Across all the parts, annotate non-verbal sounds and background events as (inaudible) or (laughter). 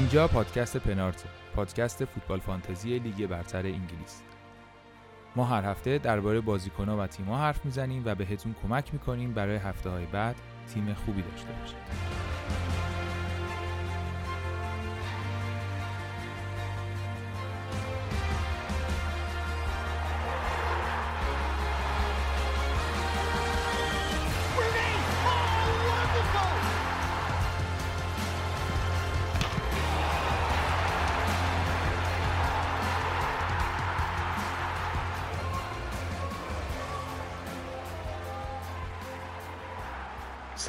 اینجا پادکست پنارت پادکست فوتبال فانتزی لیگ برتر انگلیس. ما هر هفته درباره بازیکنها و تیم‌ها حرف می‌زنیم و بهتون کمک می‌کنیم برای هفته های بعد تیم خوبی داشته باشید.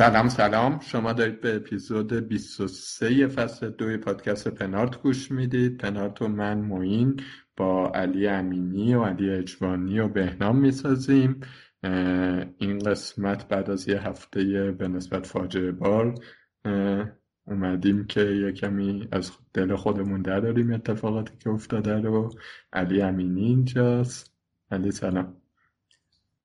سلام سلام. شما دارید به اپیزود 23 فصل دوی پادکست پنارت گوش می‌دید. پنارت و من موین با علی امینی و علی اجوانی و بهنام می‌سازیم. این قسمت بعد از یه هفته به نسبت فاجعه بار اومدیم که یه کمی از دل خودمون داریم اتفاقاتی که افتاده رو. علی امینی اینجاست. علی سلام.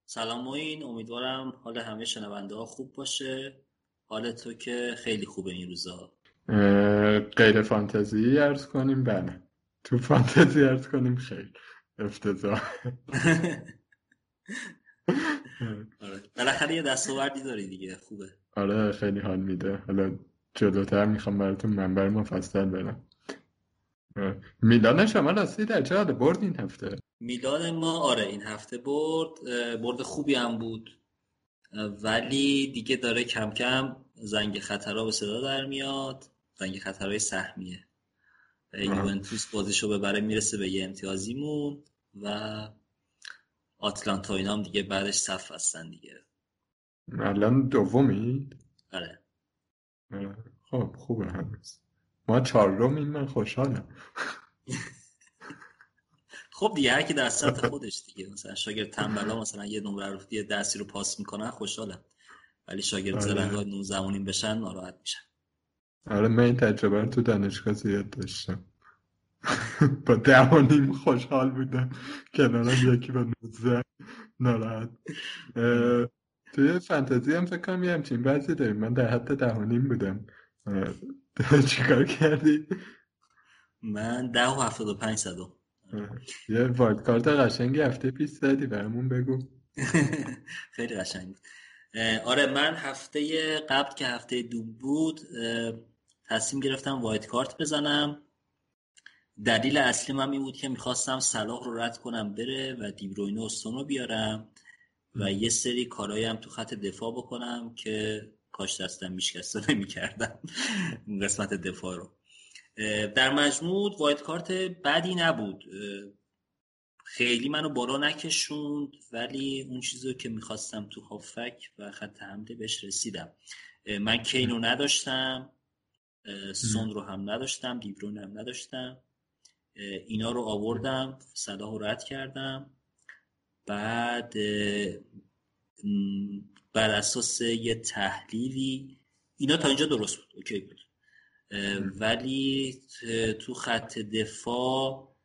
سلام موین امیدوارم حال همه شنونده ها خوب باشه. حال تو که خیلی خوبه این روزا. غیر فانتزی ارز کنیم؟ بله. تو فانتزی ارز کنیم خیلی افتضاح. آره. بالاخره یه دستاوردی داری دیگه. خوبه. آره خیلی حال میده. حالا جلوتر می‌خوام براتون منبر مفصل برم. میلان شما راستی در چه حال؟ برد این هفته. میلان ما آره این هفته برد برد خوبی هم بود. ولی دیگه داره کم کم زنگ خطرها به صدا در میاد زنگ خطرهای سهمیه. یوونتوس بازیشو ببره می‌رسه به یه امتیازیمون و آتلانتا اینا هم دیگه بعدش صف هستن دیگه. الان دومی؟ آره. خب خوبه هنوز. ما چهارمیم من خوشحالم. (laughs) خب دیگه هر کی در سطح (laughs) خودش دیگه. مثلا شاگرد تنبلا مثلا یه نمره رو یه درسی رو پاس می‌کنن خوشحالم ولی شاگرد آره. زرنگا نون زمانین بشن ناراحت میشن. آره من این تجربه رو تو دانشگاه زیاد داشتم. (laughs) با ده نیم خوشحال بودم. کنارم یکی با نوزه ناراحت. توی فانتزی هم فکر کنم یه همچین بعضی داریم. من در حد ده نیم بودم (laughs) چیکار کردی؟ من ده و هفتاد و پنج صدم یه wildcard قشنگی هفته پیش زدی برامون بگو. (laughs) خیلی قشنگ. بود آره من هفته قبل که هفته دو بود تصمیم گرفتم wildcard بزنم. دلیل اصلی من این بود که می‌خواستم صلاح رو رد کنم بره و دیبروینه رو بیارم و یه سری کارهایی هم تو خط دفاع بکنم که کاش دستم میشکسته نمی‌کردم. (laughs) قسمت دفاع رو. در مجموع وایت کارت بدی نبود. خیلی منو بالا نکشوند ولی اون چیزی که می‌خواستم تو هافک و خط حمله بهش رسیدم. من کینو نداشتم سون رو هم نداشتم دیبرون هم نداشتم. اینا رو آوردم صلاح رو رد کردم. بعد بر اساس یه تحلیلی اینا تا اینجا درست بود اوکی بود. ولی تو خط دفاع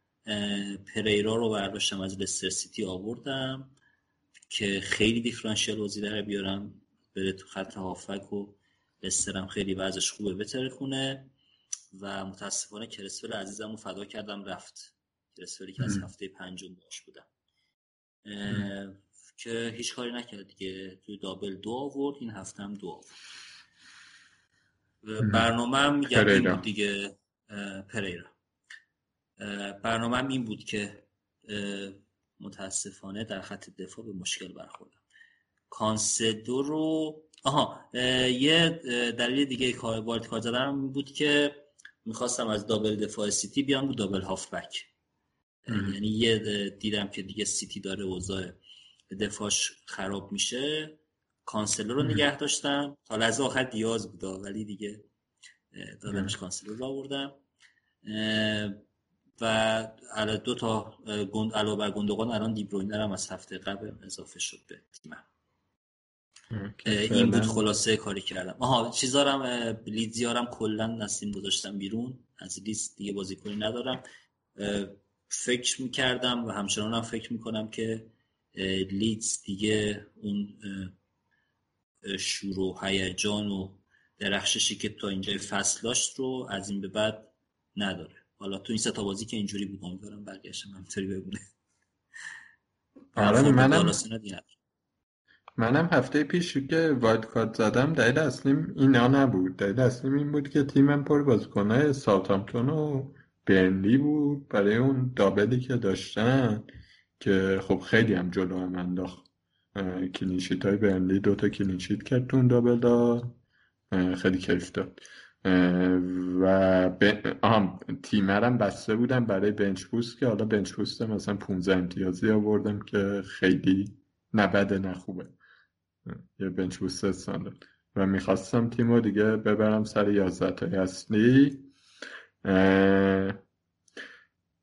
پریرا رو برداشتم از لستر سیتی آوردم که خیلی دیفرانشیل بازی در بیارم بره تو خط هافک و لسترم خیلی وضعش خوبه بتره کنه و متاسفانه کرسفل عزیزم رو فدا کردم رفت. کرسفلی که از هفته پنجم باش بودم. که هیچ کاری نکرد دیگه. توی دابل دو آورد این هفته هم دو آورد. برنامه هم میگم این بود دیگه پریرا. برنامه هم این بود که متاسفانه در خط دفاع به مشکل برخوردم. کانسدو رو آها یه دلیل دیگه کار وارد کار این بود که می‌خواستم از double دفاع سیتی بیام رو double هافبک. یعنی یه دیدم که دیگه سیتی داره اوضاع دفاعش خراب میشه. کانسلو رو نگه داشتم. تا لحظه آخر دیاز بودا ولی دیگه دادمش کانسلو رو آوردم. و دو تا گند علاوه بر گوندوگان الان دیبروینه هم از هفته قبل اضافه شد به تیمم. این بود خلاصه کاری کردم. آها چیزارم لیدزیارم کلا نسیم گذاشتم بیرون. از لیست دیگه بازیکنی ندارم. فکر می‌کردم و همچنان هم فکر می‌کنم که لیدز دیگه اون شور و هیجان و درخششی که تا اینجای فصل داشت رو از این به بعد نداره. حالا تو این سه تا بازی که اینجوری بود امیدوارم برگشتم همینطوری بمونه. (laughs) آره منم منم هفته پیش که wildcard زدم دلیل اصلیم اینا نبود. دلیل اصلیم این بود که تیمم پر بازیکنای ساوثهامپتون و برنلی بود برای اون double ی که داشتن که خب خیلی هم جلو هم انداخت. clean sheet های برنلی دوتا clean sheet کرد تو اون double داد. خیلی کیف داد. و ب... آهم تیمم رم بسته بودم برای bench boost که حالا bench boost مثلا 15 امتیازی آوردم که خیلی نبده نخوبه یه بنچ بوست استاندارد. و می‌خواستم تیم رو دیگه ببرم سر 11 تای اصلی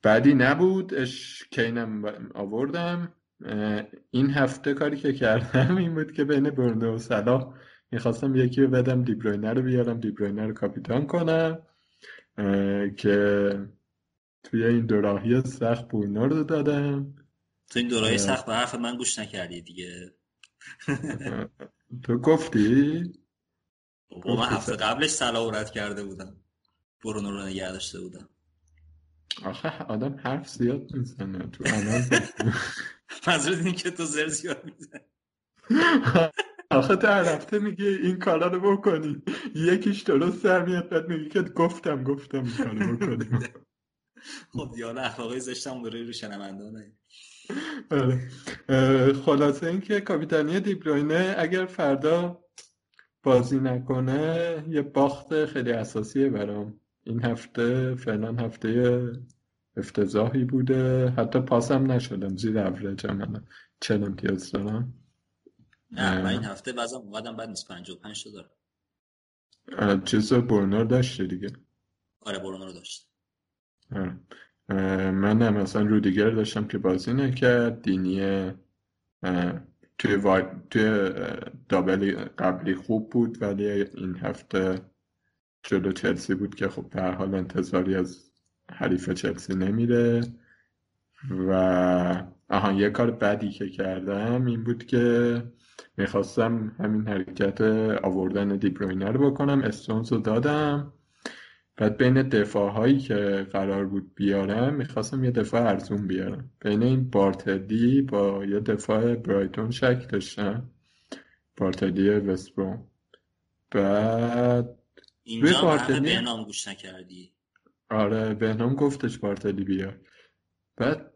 بعدی نبود. اش کینم آوردم. این هفته کاری که کردم این بود که بین برنده و صلاح می‌خواستم یکی رو بدم دیبروینه رو بیارم دیبروینه رو کاپیتان کنم که توی این دوراهی سخت بوینا رو دادم. تو این دوراهی سخت به حرف من گوش نکردی دیگه. تو گفتی؟ با من هفته قبلش صلاح رد کرده بودم. برونو رو نگه داشته بودم. آخه آدم حرف زیاد می‌زنه تو عمل. منظور این که تو زر زیاد می‌زنه آخه تو هر هفته میگه این کارا رو بکنی. یکیش درست در میاد بعد میگه که گفتم گفتم این کارو بکنیم خب دیالا اخلاقی زشتم برای رو آره. خلاصه اینکه کاپیتانی دیبروینه اگر فردا بازی نکنه یه باخت خیلی اساسیه برام. این هفته فعلا هفته افتضاحی بوده. حتی پاسم نشدم زیر اوریج من چل امتیاز دارم. نه من این هفته بازم اومدم بعد نیست 55 تا دارم. چیز برونر داشته دیگه؟ آره برونر داشت آره. من هم مثلا رودیگر داشتم که بازی نکرد. دینی توی, وای... توی دابلی قبلی خوب بود ولی این هفته جلو چلسی بود که خب به حال انتظاری از حریف چلسی نمیره. و آها یه کار بدی که کردم این بود که می‌خواستم همین حرکت آوردن دیبروینه رو بکنم استونز رو دادم. بعد بین دفاع هایی که قرار بود بیارم می‌خواستم یه دفاع ارزون بیارم. بین این بارتدی با یه دفاع برایتون شک داشتم. بارتدی وستبروم بعد اینجا بارتدی بهنام گوش نکردی. آره بهنام گفتش بارتدی بیار. بعد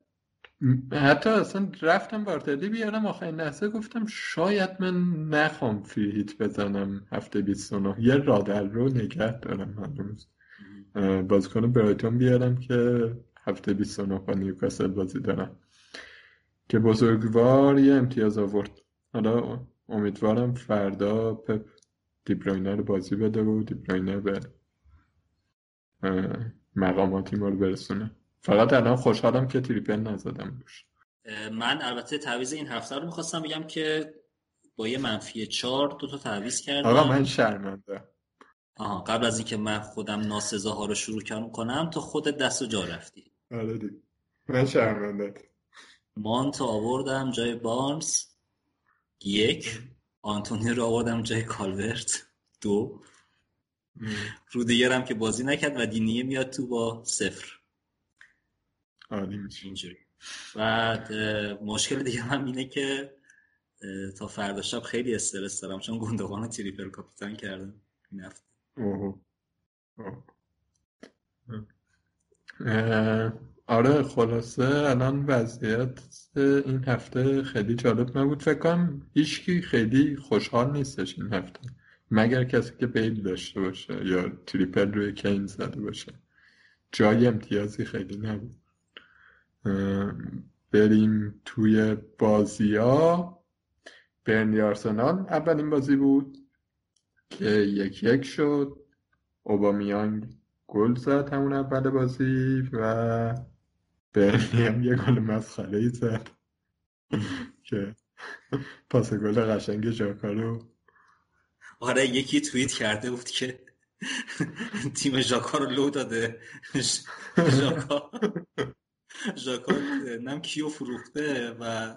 حتی اصلا رفتم بارتدی بیارم آخرین لحظه گفتم شاید من نخوام فری هیت بزنم هفته 29 یه رادل رو نگه دارم هنوز. بازیکن برایتون بیارم که هفته 29 با نیوکاسل بازی دارم. که بزرگوار یه امتیاز آورد. حالا امیدوارم فردا پپ دیبراینه رو بازی بده و دیبراینه به مقاماتی ما رو برسونه. فقط الان خوشحالم که تریپل نزدم روش. من البته تعویض این هفته رو می‌خواستم بگم که با یه منفی چهار دو تا تعویض کردم. آقا من شرمنده. آها قبل از اینکه من خودم ناسزاها رو شروع کنم تو خود دست و جا رفتی. آره دی. من شرمنده. مانتو آوردم جای بارنز. یک. آنتونی رو آوردم جای کالورت دو. رودیگرم که بازی نکرد و دینیه میاد تو با صفر. عالی میشه اینجوری. بعد مشکل دیگه هم اینه که تا فردا شب خیلی استرس دارم چون گندوان تریپل کاپیتان کردم. این هفته. آره خلاصه الان وضعیت این هفته خیلی جالب نبود. فکر کنم هیچکی خیلی خوشحال نیستش این هفته مگر کسی که بیل داشته باشه یا تریپل روی کین زده باشه. جای امتیازی خیلی نبود. بریم توی بازی ها. برنی آرسنال اولین بازی بود که یک یک شد. اوبامیانگ گل زد همون اول بازی و برنی هم یه گل مسخره ای زد. که پاس گل قشنگ ژاکا رو آره یکی توییت کرده بود که تیم ژاکا رو لو داده. ژاکا ژاکا نم کیو فروخته و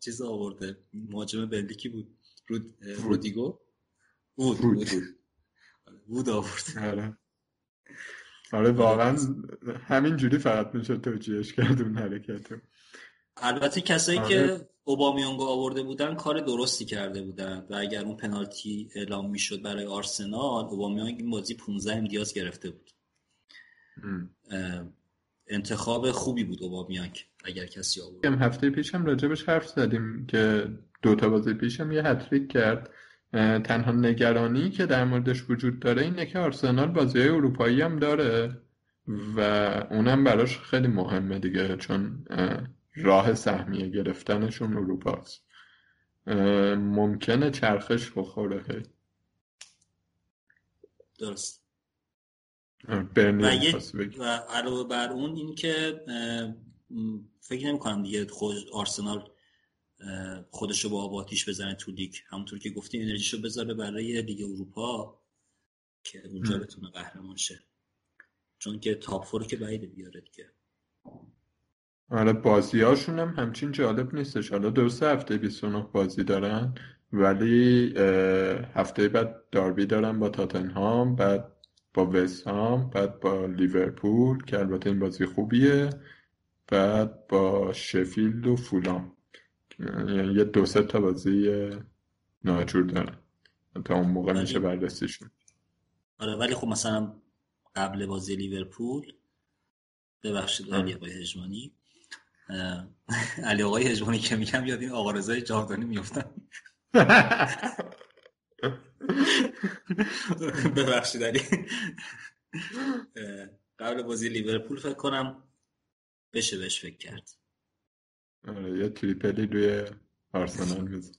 چیز آورده. مهاجم بلژیکی بود؟ رود رودیگو؟ بود بود بود آورده. آره. واقعا همین جوری فقط میشه توجیهش کرد اون حرکت البته کسایی آره. که اوبامیانگو آورده بودن کار درستی کرده بودن و اگر اون پنالتی اعلام می‌شد برای آرسنال اوبامیانگ این بازی 15 امتیاز گرفته بود انتخاب خوبی بود اوبامیانگ اگر کسی آورد هفته پیشم راجبش حرف زدیم که دوتا بازی پیشم یه هتریک کرد تنها نگرانی که در موردش وجود داره اینه که آرسنال بازی اروپایی هم داره و اونم براش خیلی مهمه دیگه چون راه سهمیه گرفتنشون اروپاست. ممکنه چرخش بخوره. درست. برنی و, علاوه بر اون این که فکر نمی کنم دیگه خود آرسنال خودش رو با آب آتیش بزنه تو لیگ. همونطور که گفتی انرژیشو بذاره برای لیگ اروپا که اونجا بتونه قهرمان شه. چون که تاپ فور که بعیده بیاره دیگه. آره بازی هاشون هم همچین جالب نیستش. حالا دو سه هفته 29 بازی دارن ولی هفته بعد داربی دارن با تاتنهام بعد با وستهام بعد با لیورپول که البته این بازی خوبیه بعد با شفیلد و فولام. یعنی یه دو سه تا بازی ناجور دارن تا اون موقع میشه بررسیشون آره ولی خب مثلا قبل بازی لیورپول ببخشید علی آقای هجمانی علی آقای هجمانی که میگم یاد این آقا رضای جاردانی میفتن. ببخشید علی. قبل بازی لیورپول فکر کنم بشه بهش فکر کرد. آره یه تریپلی روی آرسنال بزن.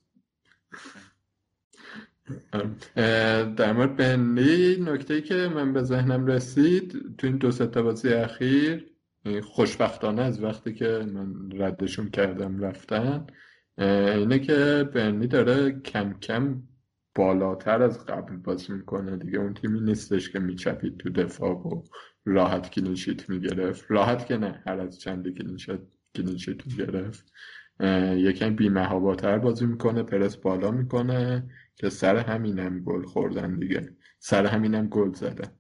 در مورد بنلی نکته که من به ذهنم رسید تو این دو تا بازی اخیر خوشبختانه از وقتی که من ردشون کردم رفتن اینه که برنلی داره کم کم بالاتر از قبل بازی می‌کنه. دیگه اون تیمی نیستش که میچپید تو دفاع و راحت clean sheet می‌گرفت. راحت که نه هر از چندی clean sheet می‌گرفت یکم بیمهاباتر بازی می‌کنه پرس بالا می‌کنه که سر همینم گل خوردن دیگه. سر همینم گل زدن.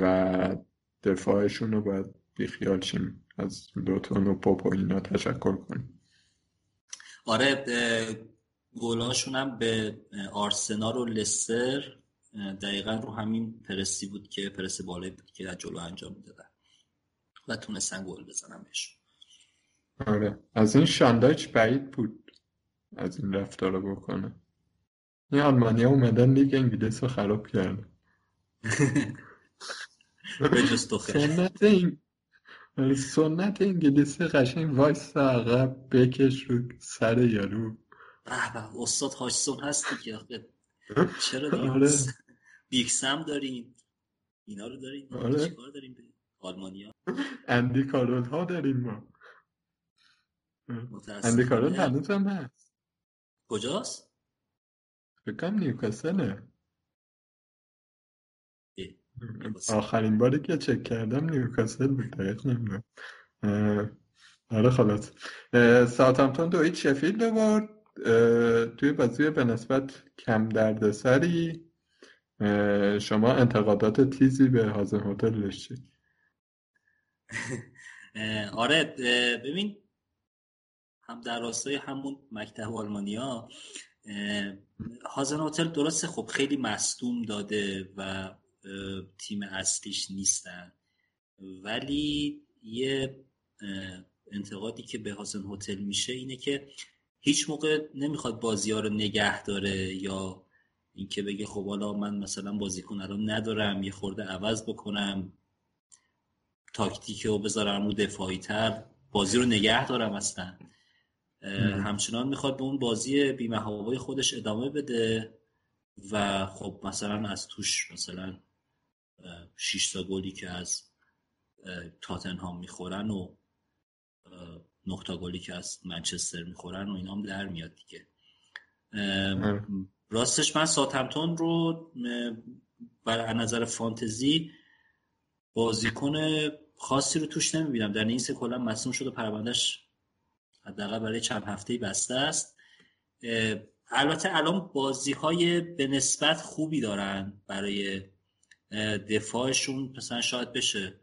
و دفاعشون رو باید بیخیال شیم. از لوتون و پاپ و اینا تشکر کنیم. آره گلاشون هم به آرسنال و لستر دقیقا رو همین پرسی بود که پرس بالایی بود که از جلو انجام می‌دادن. و تونستن گل بزنن بهشون. آره. از این شاندایچ بعید بود از این رفتار بکنه. این آلمانیا اومدن لیگ انگلیس رو خراب کرد. (laughs) سنت این سنت انگلیسی قشنگ وایس عقب بکش رو سر یارو. به استاد هاشسون هستی که چرا دیگه. بیکسم داریم اینا رو داریم آره. چیکار داریم به آلمانیا؟ اندی کارول ها داریم ما اندی کارول هنوز هم هست. کجاست؟ بکنم نیوکاسله. آخرین باری که چک کردم نیوکاسل بود دقیق نمی‌دونم. آره خلاص. ساوثهامپتون دو هیچ شفیلد برد توی بازی به نسبت کم دردسری. شما انتقادات تیزی به هازنهوتل داشتید. (laughs) آره ببین هم در راستای همون مکتب آلمانیا هازن هتل درسته خب خیلی مصدوم داده و تیم اصلیش نیستن. ولی یه انتقادی که به هازن هتل میشه اینه که هیچ موقع نمی‌خواد بازی ها رو نگه داره یا اینکه بگه خب حالا من مثلا بازیکن الان ندارم یه خورده عوض بکنم. تاکتیک رو بذارم رو دفاعی تر بازی رو نگه دارم اصلا. همچنان می‌خواد به اون بازی بیمه خودش ادامه بده و خب مثلا از توش مثلا 6 تا گلی که از تاتنهام می‌خورن و نقطه گلی که از منچستر می‌خورن و اینا هم در میاد دیگه. راستش من ساتمتون رو بر نظر فانتزی بازیکن خاصی رو توش نمی‌بینم. در سه کلا مصوم شده پروندهش حداقل برای چند هفته بسته است. البته الان بازی های به نسبت خوبی دارن برای دفاعشون. مثلا شاید بشه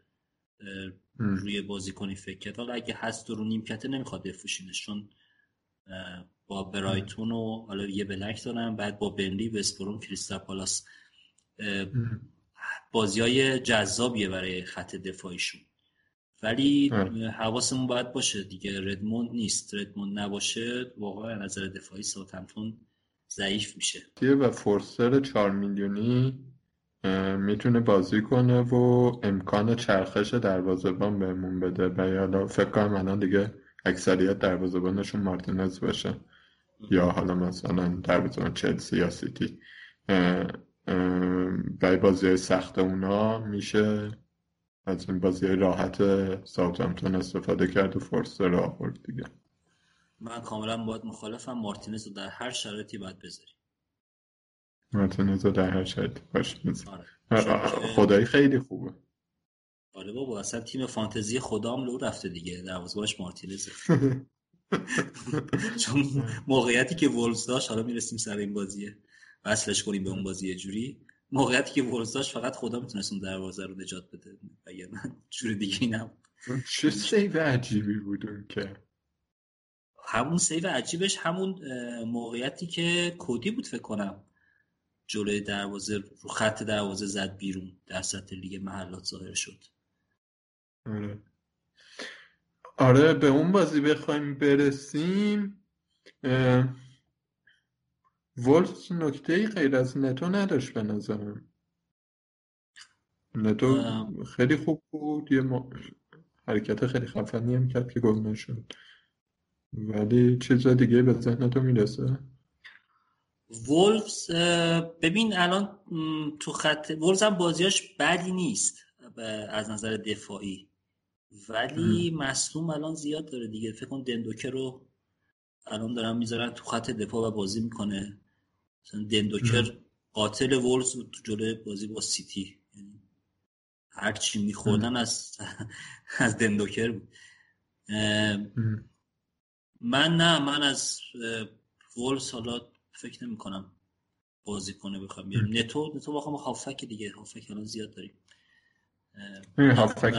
روی بازیکنی فکر کرد. حالا اگه هست رو نیمکته نمی‌خواد بفروشینش. چون با برایتون و حالا یه بلک دارن بعد با بنلی وستبروم کریستال پالاس. بازی های جذابیه برای خط دفاعیشون. ولی حواسمون باید باشه دیگه ردموند نیست. ردموند نباشه واقعا نظر دفاعی ساوثهمپتون ضعیف میشه. و فورسر 4 میلیونی می‌تونه بازی کنه و امکان چرخش دروازه‌بان بهمون بده. و حالا فکر کنم الان دیگه اکثریت دروازه‌بانشون مارتینز باشه. یا حالا مثلا دروازه‌بان چلسی یا سیتی. برای بازی سخت اونا میشه. از این بازی راحت ساوثهمپتون استفاده کرد و فرصت را آورد دیگه. من کاملا باید مخالفم. مارتینز رو در هر شرایطی باید بذاری. مارتینز رو در هر شرایطی باش آره. خدایی خیلی خوبه. آره بابا اصلا تیم فانتزی خدام لو رفته دیگه. دروازه‌بانش مارتینز (laughs) چون موقعیتی که وولز داشت حالا می‌رسیم سر این بازیه. وصلش کنیم به اون بازی یه جوری. موقعیتی که ورز داشت فقط خدا می‌تونست اون دروازه رو نجات بده. من جور دیگه نبود. چه save عجیبی بود که. همون save عجیبش همون موقعیتی که کودی بود فکر کنم. جلوی دروازه رو خط دروازه زد بیرون. در سطح لیگ محلات ظاهر شد. آره. آره به اون بازی بخوایم برسیم. ولفز نکته ای غیر از نتو نداشت به نظرم. نتو خیلی خوب بود یه حرکت خیلی خفنی هم کرد که گل نشد. ولی چیز دیگه به ذهن تو می‌رسه؟ وولفز ببین الان تو خط وولفز هم بازیاش بدی نیست از نظر دفاعی. ولی مصوم الان زیاد داره دیگه. فکر کن دندوکه رو الان دارن می‌ذارن تو خط دفاع و بازی می‌کنه. مثلا دندوکر قاتل وولز تو جلوی بازی با سیتی. یعنی هر چی میخوردن از از دندوکر بود. من نه من از وولز حالا فکر نمی کنم بازی کنه بخوام بیارم نتو نتو بخوام هافک دیگه. هافک الان زیاد داریم. هافک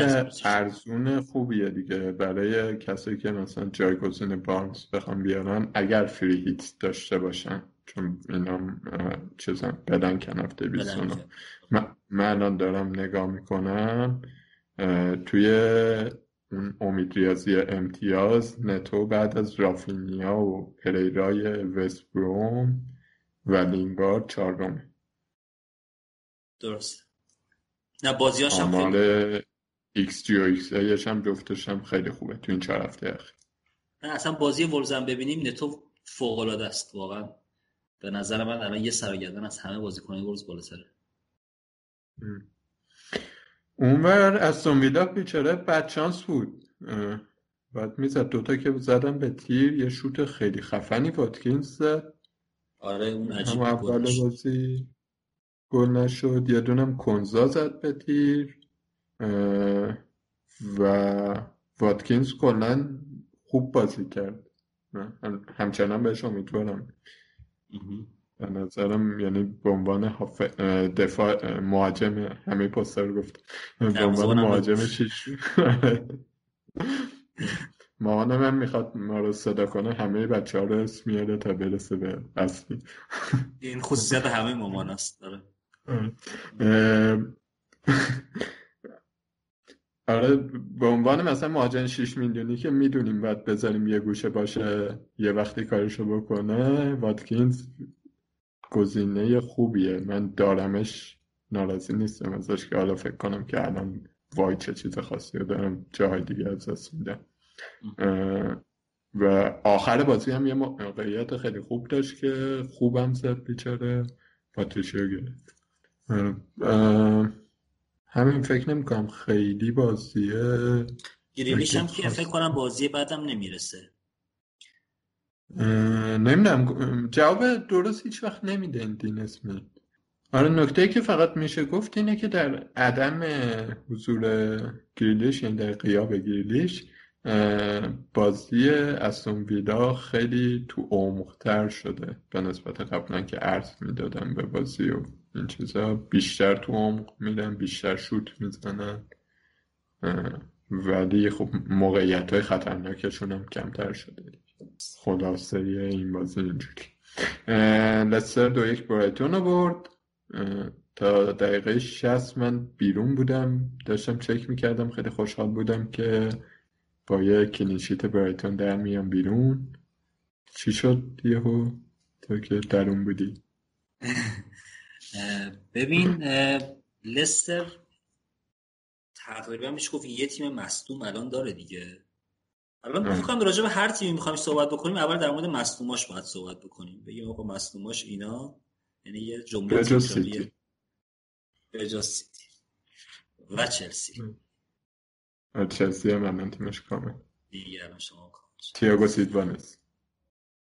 ارزون خوبیه دیگه. برای کسی که مثلا جایگزین بارنز بخوام بیارن اگر فری هیت داشته باشن. چون اینا چیزم بدن کنفته بیستونو من الان دارم نگاه می‌کنم توی اون امید ریاضی امتیاز نتو بعد از رافینیا و پریرای وستبروم و لینگارد چهارمه درست. نه بازیاش هم خیلی ایکس جی و ایکس هم جفتش هم خیلی خوبه تو این چهار هفته اخیر. نه اصلا بازی ولزم ببینیم نتو فوق العاده است واقعا. به نظر من الان یه سرگردن از همه بازیکنان ولز بالاتره. اونور از ویلا بیچاره بدشانس بود. بعد می‌زد دوتا که زدن به تیر یه شوت خیلی خفنی واتکینز زد. آره اون عجیب اول بازی گل نشد. یه دونم کنزا زد به تیر. و واتکینز کلا خوب بازی کرد. همچنان بهش امیدوارم. به نظرم یعنی به عنوان دفاع مهاجم همه پست رو گفت. به عنوان مهاجم شیش (laughs) مامان من می‌خواد ما رو صدا کنه همه بچه ها رو اسم میاره تا برسه به اصلی. این خصوصیت همه مامان است آره به عنوان مثلا مهاجم 6 میلیونی که می‌دونیم باید بذاریم یه گوشه باشه یه وقتی کارشو بکنه واتکینز گزینه خوبیه. من دارمش ناراضی نیستم ازش که حالا فکر کنم که الان وای چه چیز خاصی رو دارم جاهای دیگه از دست میدم. و آخر بازی هم یه موقعیت خیلی خوب داشت که خوبم زد بیچاره پاتریشیو گرفت. همین فکر نمی کنم خیلی بازیه. گریلیش هم که فکر کنم بازی بعدم نمی‌رسه. نمی‌دونم. جواب درست هیچ وقت نمیده این دین اسمی آره نکته که فقط میشه گفت اینه که در عدم حضور گریلیش یعنی در قیاب گریلیش بازی استون ویلا خیلی تو عمقتر شده. به نسبت قبلا که عرض می‌دادم به بازی و این چیزا بیشتر تو عمق میرن بیشتر شوت می‌زنن. ولی خب موقعیت های خطرناکشون هم کمتر شده. خلاصه این بازی اینجوری. لستر دو یک برایتون برد. تا دقیقه 60 من بیرون بودم. داشتم چک می‌کردم. خیلی خوشحال بودم که با یه کلینشیت برایتون در میام بیرون. چی شد یهو؟ تو که درون بودی. (laughs) ببین لستر تقریبا میشه گفت یه تیم مصدوم الان داره دیگه. الان فکر راجع به هر تیمی می‌خوایم صحبت بکنیم اول در مورد مصدوماش باید صحبت بکنیم. بگیم آقا مصدوماش اینا یعنی یه جمله به سیتی. و چلسی. چلسی هم الان تیمش کامل. دیگه الان شما کامل تییاگو سیلوا نیست.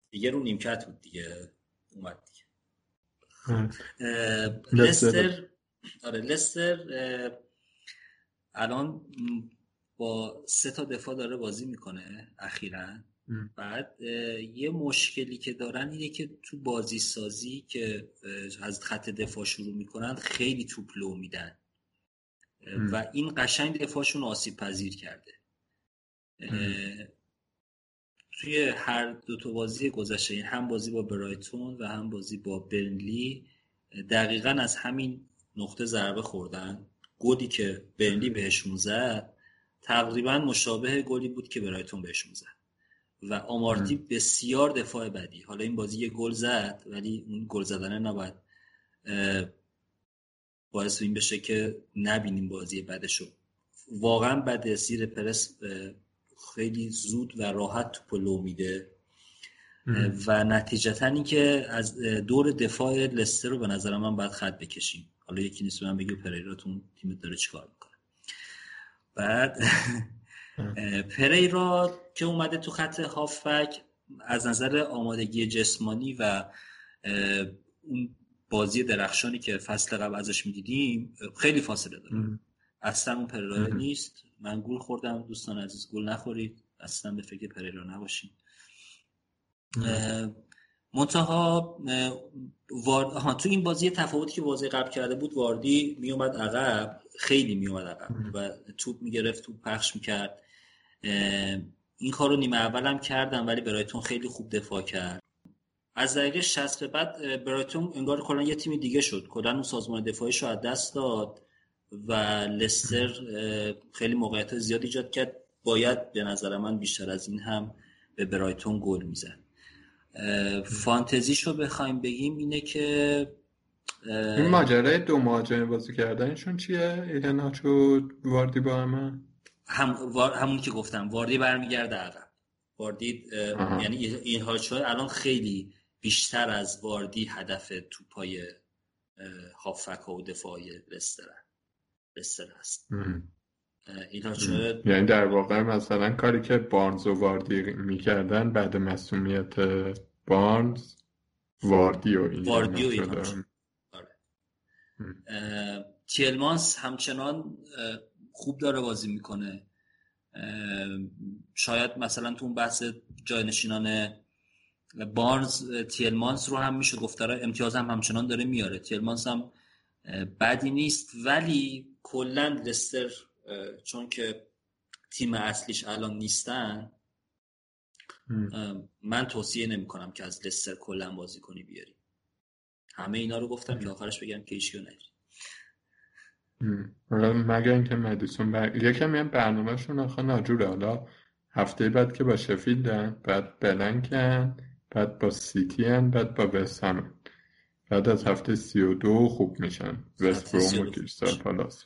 دیگه رو نیمکت بود دیگه. اومد دیگه. لستر. آره لستر الان با سه تا دفاع داره بازی می‌کنه اخیرا. بعد یه مشکلی که دارن اینه که تو بازی سازی که از خط دفاع شروع می‌کنن خیلی توپ لو میدن. و این قشنگ دفاعشون آسیب پذیر کرده. توی هر دو تا بازی گذشته این هم بازی با برایتون و هم بازی با برنلی دقیقا از همین نقطه ضربه خوردن. گلی که برنلی بهشون زد تقریبا مشابه گلی بود که برایتون بهشون زد. و آمارتی بسیار دفاع بدی. حالا این بازی یه گل زد ولی اون گل زدنه نباید باعث این بشه که نبینیم بازی بدشو. واقعا بده زیر پرس خیلی زود و راحت تو پلو میده. و نتیجتا این که از دور دفاع لستر رو به نظر من باید خط بکشیم. حالا یکی نیست من بگه پریراتون تیم داره چیکار می‌کنه. بعد (laughs) پریرا که اومده تو خط هافبک از نظر آمادگی جسمانی و اون بازی درخشانی که فصل قبل ازش می‌دیدیم خیلی فاصله داره. اصلا اون پریرا نیست. من گول خوردم. دوستان عزیز گول نخورید. اصلا به فکر پریرا نباشید منتها وارد... تو این بازی تفاوتی که بازی قبل کرده بود واردی میومد عقب. خیلی میومد عقب. و توپ می‌گرفت توپ پخش می‌کرد. این کار رو نیمه اول هم کردم ولی برایتون خیلی خوب دفاع کرد. از دقیقه 60 به بعد برایتون انگار کلا یه تیم دیگه شد. کلا اون سازمان دفاعیش رو از دست داد. و لستر خیلی موقعیت زیاد ایجاد کرد. باید به نظر من بیشتر از این هم به برایتون گل می‌زد. فانتزیشو بخوایم بگیم اینه که این ماجرای دو مهاجم بازی کردنشون چیه؟ ایهناچو واردی با همه؟ هم همون که گفتم واردی برمیگرده عقب. واردی یعنی این هاچو الان خیلی بیشتر از واردی هدف توپای هافک و دفاعی لستر لستر هست یعنی در واقع مثلا کاری که بارنز و واردی می‌کردن بعد مسئولیت بارنز واردی و واردی و آره. تیلمانس همچنان خوب داره بازی می‌کنه. شاید مثلا تو اون بحث جاینشینان بارنز تیلمانس رو هم میشه گفت. داره امتیاز هم همچنان داره میاره تیلمانس هم بدی نیست. ولی کلا لستر چون که تیم اصلیش الان نیستن من توصیه نمی کنم که از لستر کلا بازی کنی بیاری. همه اینا رو گفتم که آخرش بگم که ایشیو نری مگر اینکه مدیسون بر... یکم یه برنامهشون آخه ناجوره. حالا هفته بعد که با شفیلدن بعد بلنکن بعد با سیتی هن بعد با وستهم بعد از هفته سی و دو خوب میشن. وست بروم و کریستال پالاس.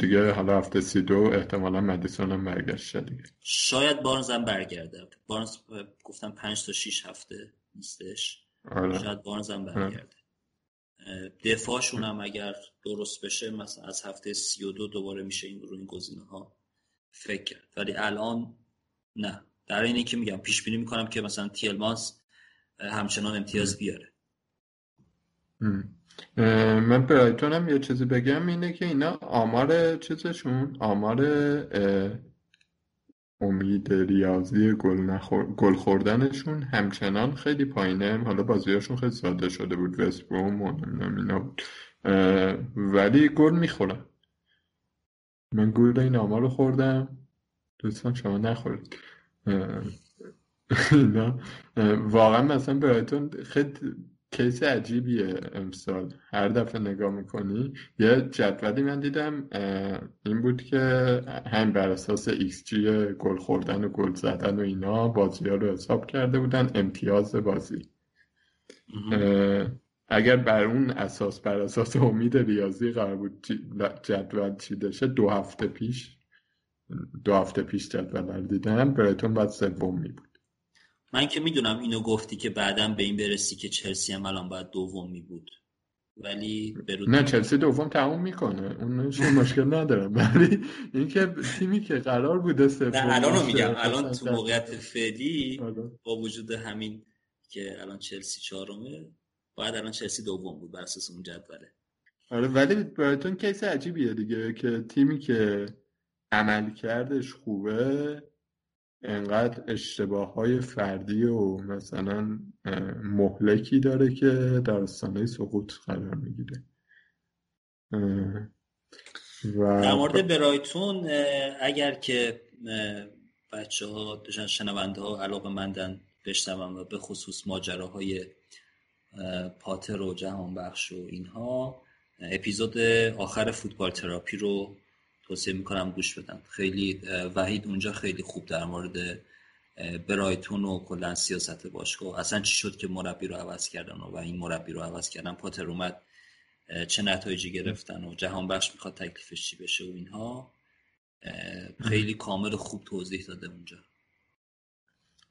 دیگه حالا هفته سی دو احتمالا مدیسون هم برگشت دیگه. شاید بارنز هم برگرده بارنز گفتم پنج تا شیش هفته نیستش. آره. شاید بارنز هم آره. برگرده. دفاعشون هم اگر درست بشه مثلا از هفته سی و دو دوباره میشه این رو این گزینه ها فکر کرد. ولی الان نه. در اینه که میگم پیش بینی می‌کنم که مثلا تیلمانس همچنان امتیاز بیاره. من برایتون هم یه چیزی بگم اینه که اینا آمار چیزشون؟ آمار امید ریاضی گل, نخور... گل خوردنشون همچنان خیلی پایینه. حالا بازیاشون خیلی ساده شده بود. وستبروم و اینا بود. ولی گل می‌خورن. من گول این آمار رو خوردم. دوستان شما نخورید. اینا. واقعا مثلا برایتون خیلی case عجیبیه امسال. هر دفعه نگاه می‌کنی. یه جدولی من دیدم این بود که هم بر اساس ایکس جی گل خوردن و گل زدن و اینا بازی ها رو حساب کرده بودن امتیاز بازی. اگر بر اون اساس بر اساس امید ریاضی قرار بود جدول چیده شه دو هفته پیش دو هفته پیش جدول دیدم. برایتون بعد سوم می بود من که می‌دونم اینو گفتی که بعدا به این برسی که چلسی هم الان باید دوم می بود ولی برود نه چلسی دوم تموم می‌کنه. اون (laughs) مشکل ندارم ولی اینکه تیمی که قرار بوده سوم نه الان رو میگم. الان تو موقعیت فعلی آره. با وجود همین که الان چلسی چهارمه باید الان چلسی دوم بود بر اساس اون جدوله. آره ولی برایتون کیس عجیبیه دیگه که تیمی که عمل کردش خوبه انقدر اشتباه های فردی و مثلا مهلکی داره که در استانه سقوط قرار می‌گیره. و در مورد برایتون اگر که بچه ها شنونده ها علاقه مندن بشنون و به خصوص ماجراهای پاتر و جهان بخش و اینها اپیزود آخر فوتبال تراپی رو توصیه می‌کنم گوش بدن. خیلی وحید اونجا خیلی خوب در مورد برایتون و کلا سیاست باشگاه اصلا چی شد که مربی رو عوض کردن و این مربی رو عوض کردن. پاتر اومد چه نتایجی گرفتن و جهان بخش می‌خواد تکلیفش چی بشه و اینها. خیلی کامل خوب توضیح داده اونجا.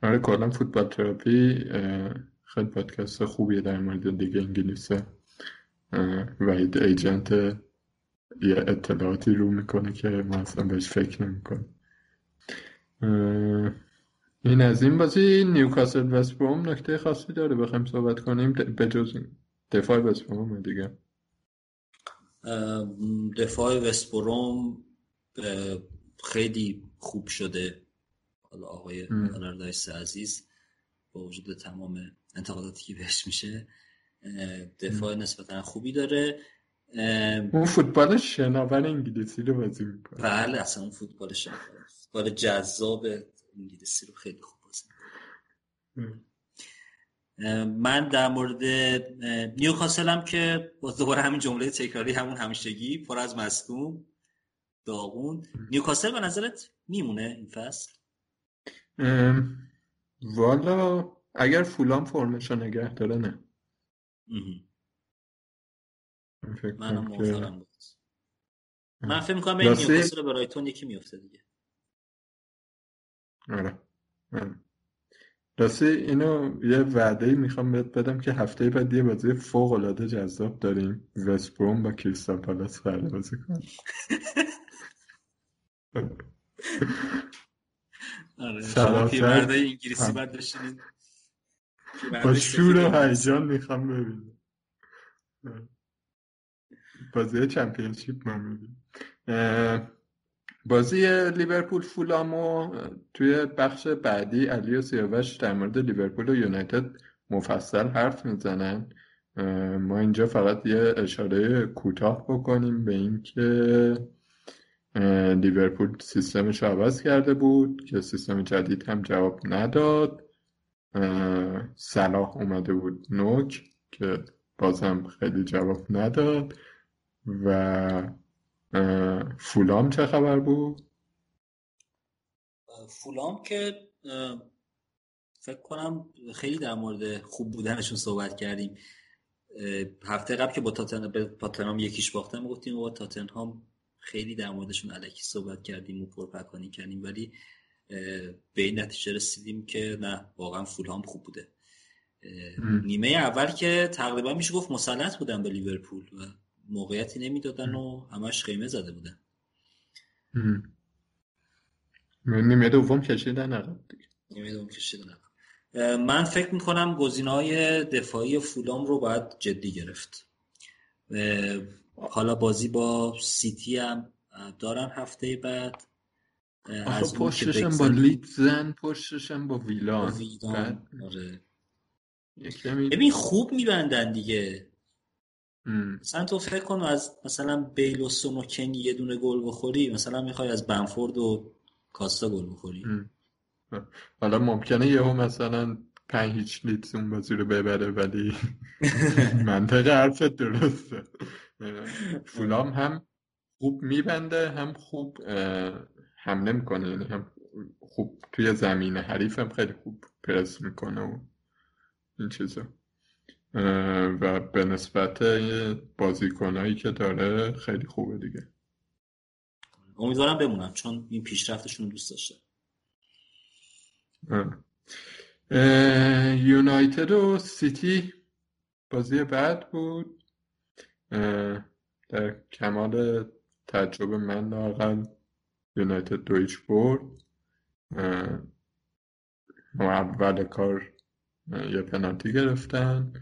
آره کلا فوتبال تراپی خیلی پادکست خوبیه در مورد دیگه انگلیسه. وحید ایجنت یه اطلاعاتی رو می‌کنه که ما اصلا بهش فکر نمی‌کنه این از این بازی نیوکاسل وستبروم نکته خاصی داره. بخوایم صحبت کنیم به جز دفاع وستبروم دیگه. دفاع وستبروم خیلی خوب شده. حالا آقای آلاردایس عزیز با وجود تمام انتقاداتی که بهش میشه دفاع نسبتا خوبی داره. اون فوتبال شناور انگلیسی رو بازی می‌کنه. بله اصلا اون فوتبال شناور فوتبال جذاب انگلیسی رو خیلی خوب بازی من در مورد نیوکاسل هم که باز دوباره همین جمله تکراری همون همیشگی پر از مصدوم داغون. نیوکاسل به نظرت میمونه این فصل؟ والا اگر فولام فرمش رو نگه داره نه. منم موافقم بود من فکر می‌کنم به نیوکاسل و برایتون یکی میفته دیگه. آره. راستی اینو یه وعده می‌خوام بهت بدم که هفته بعد یه بازی فوق العاده جذاب داریم. وستبروم با کریستال پالاس قرار بازی کنیم آره شما پیرمرده انگلیسی بعد بشینید با شور و هیجان می‌خوام ببینم. بازی چمپیونشیپ ما می‌بینیم. بازی لیورپول فولامو توی بخش بعدی علی و سیاوش در مورد لیورپول و یونایتد مفصل حرف می‌زنن. ما اینجا فقط یه اشاره کوتاه بکنیم به اینکه لیورپول سیستمش عوض کرده بود که سیستم جدید هم جواب نداد. صلاح اومده بود نوک که بازم خیلی جواب نداد. و فولام چه خبر بود؟ فولام که فکر کنم خیلی در مورد خوب بودنشون صحبت کردیم. هفته قبل که با تاتن به تاتنهام یکیش باختن گفتیم با تاتنهام خیلی در موردشون علکی صحبت کردیم و پرپکانی کردیم ولی به این نتیجه رسیدیم که نه واقعا فولهام خوب بوده. نیمه اول که تقریبا میشه گفت مسلط بودن به لیورپول و موقعیتی نمی‌دادن و همش خیمه زده بودن. نیمه دوم کشیدن عقب نیمه دوم کشیدن من فکر می‌کنم های دفاعی فولام رو باید جدی گرفت. حالا بازی با سیتی هم دارن هفته بعد. از پشتشم با لیدزن پشتشم با ویلان, ویلان. آره. ببین خوب میبندن دیگه. مثلا تو فکر کن از مثلا بیل و سونوکن یه دونه گل بخوری مثلا می‌خوای از بنفورد و کاستا گل بخوری. حالا ممکنه یهو مثلا پنج هیچ لیتز اون بازی رو ببره ولی (laughs) منطق حرفت درسته. فولام هم خوب میبنده هم خوب حمله می‌کنه یعنی هم خوب توی زمین حریف هم خیلی خوب پرس می‌کنه و این چیزا. و به نسبت بازیکنهایی که داره خیلی خوبه دیگه. امیدوارم بمونم چون این پیشرفتشون دوست داشته یونایتد و سیتی بازی بعد بود. در کمال تجربه من لاقل یونایتد دویچ برد. اول کار یه پنالتی گرفتن.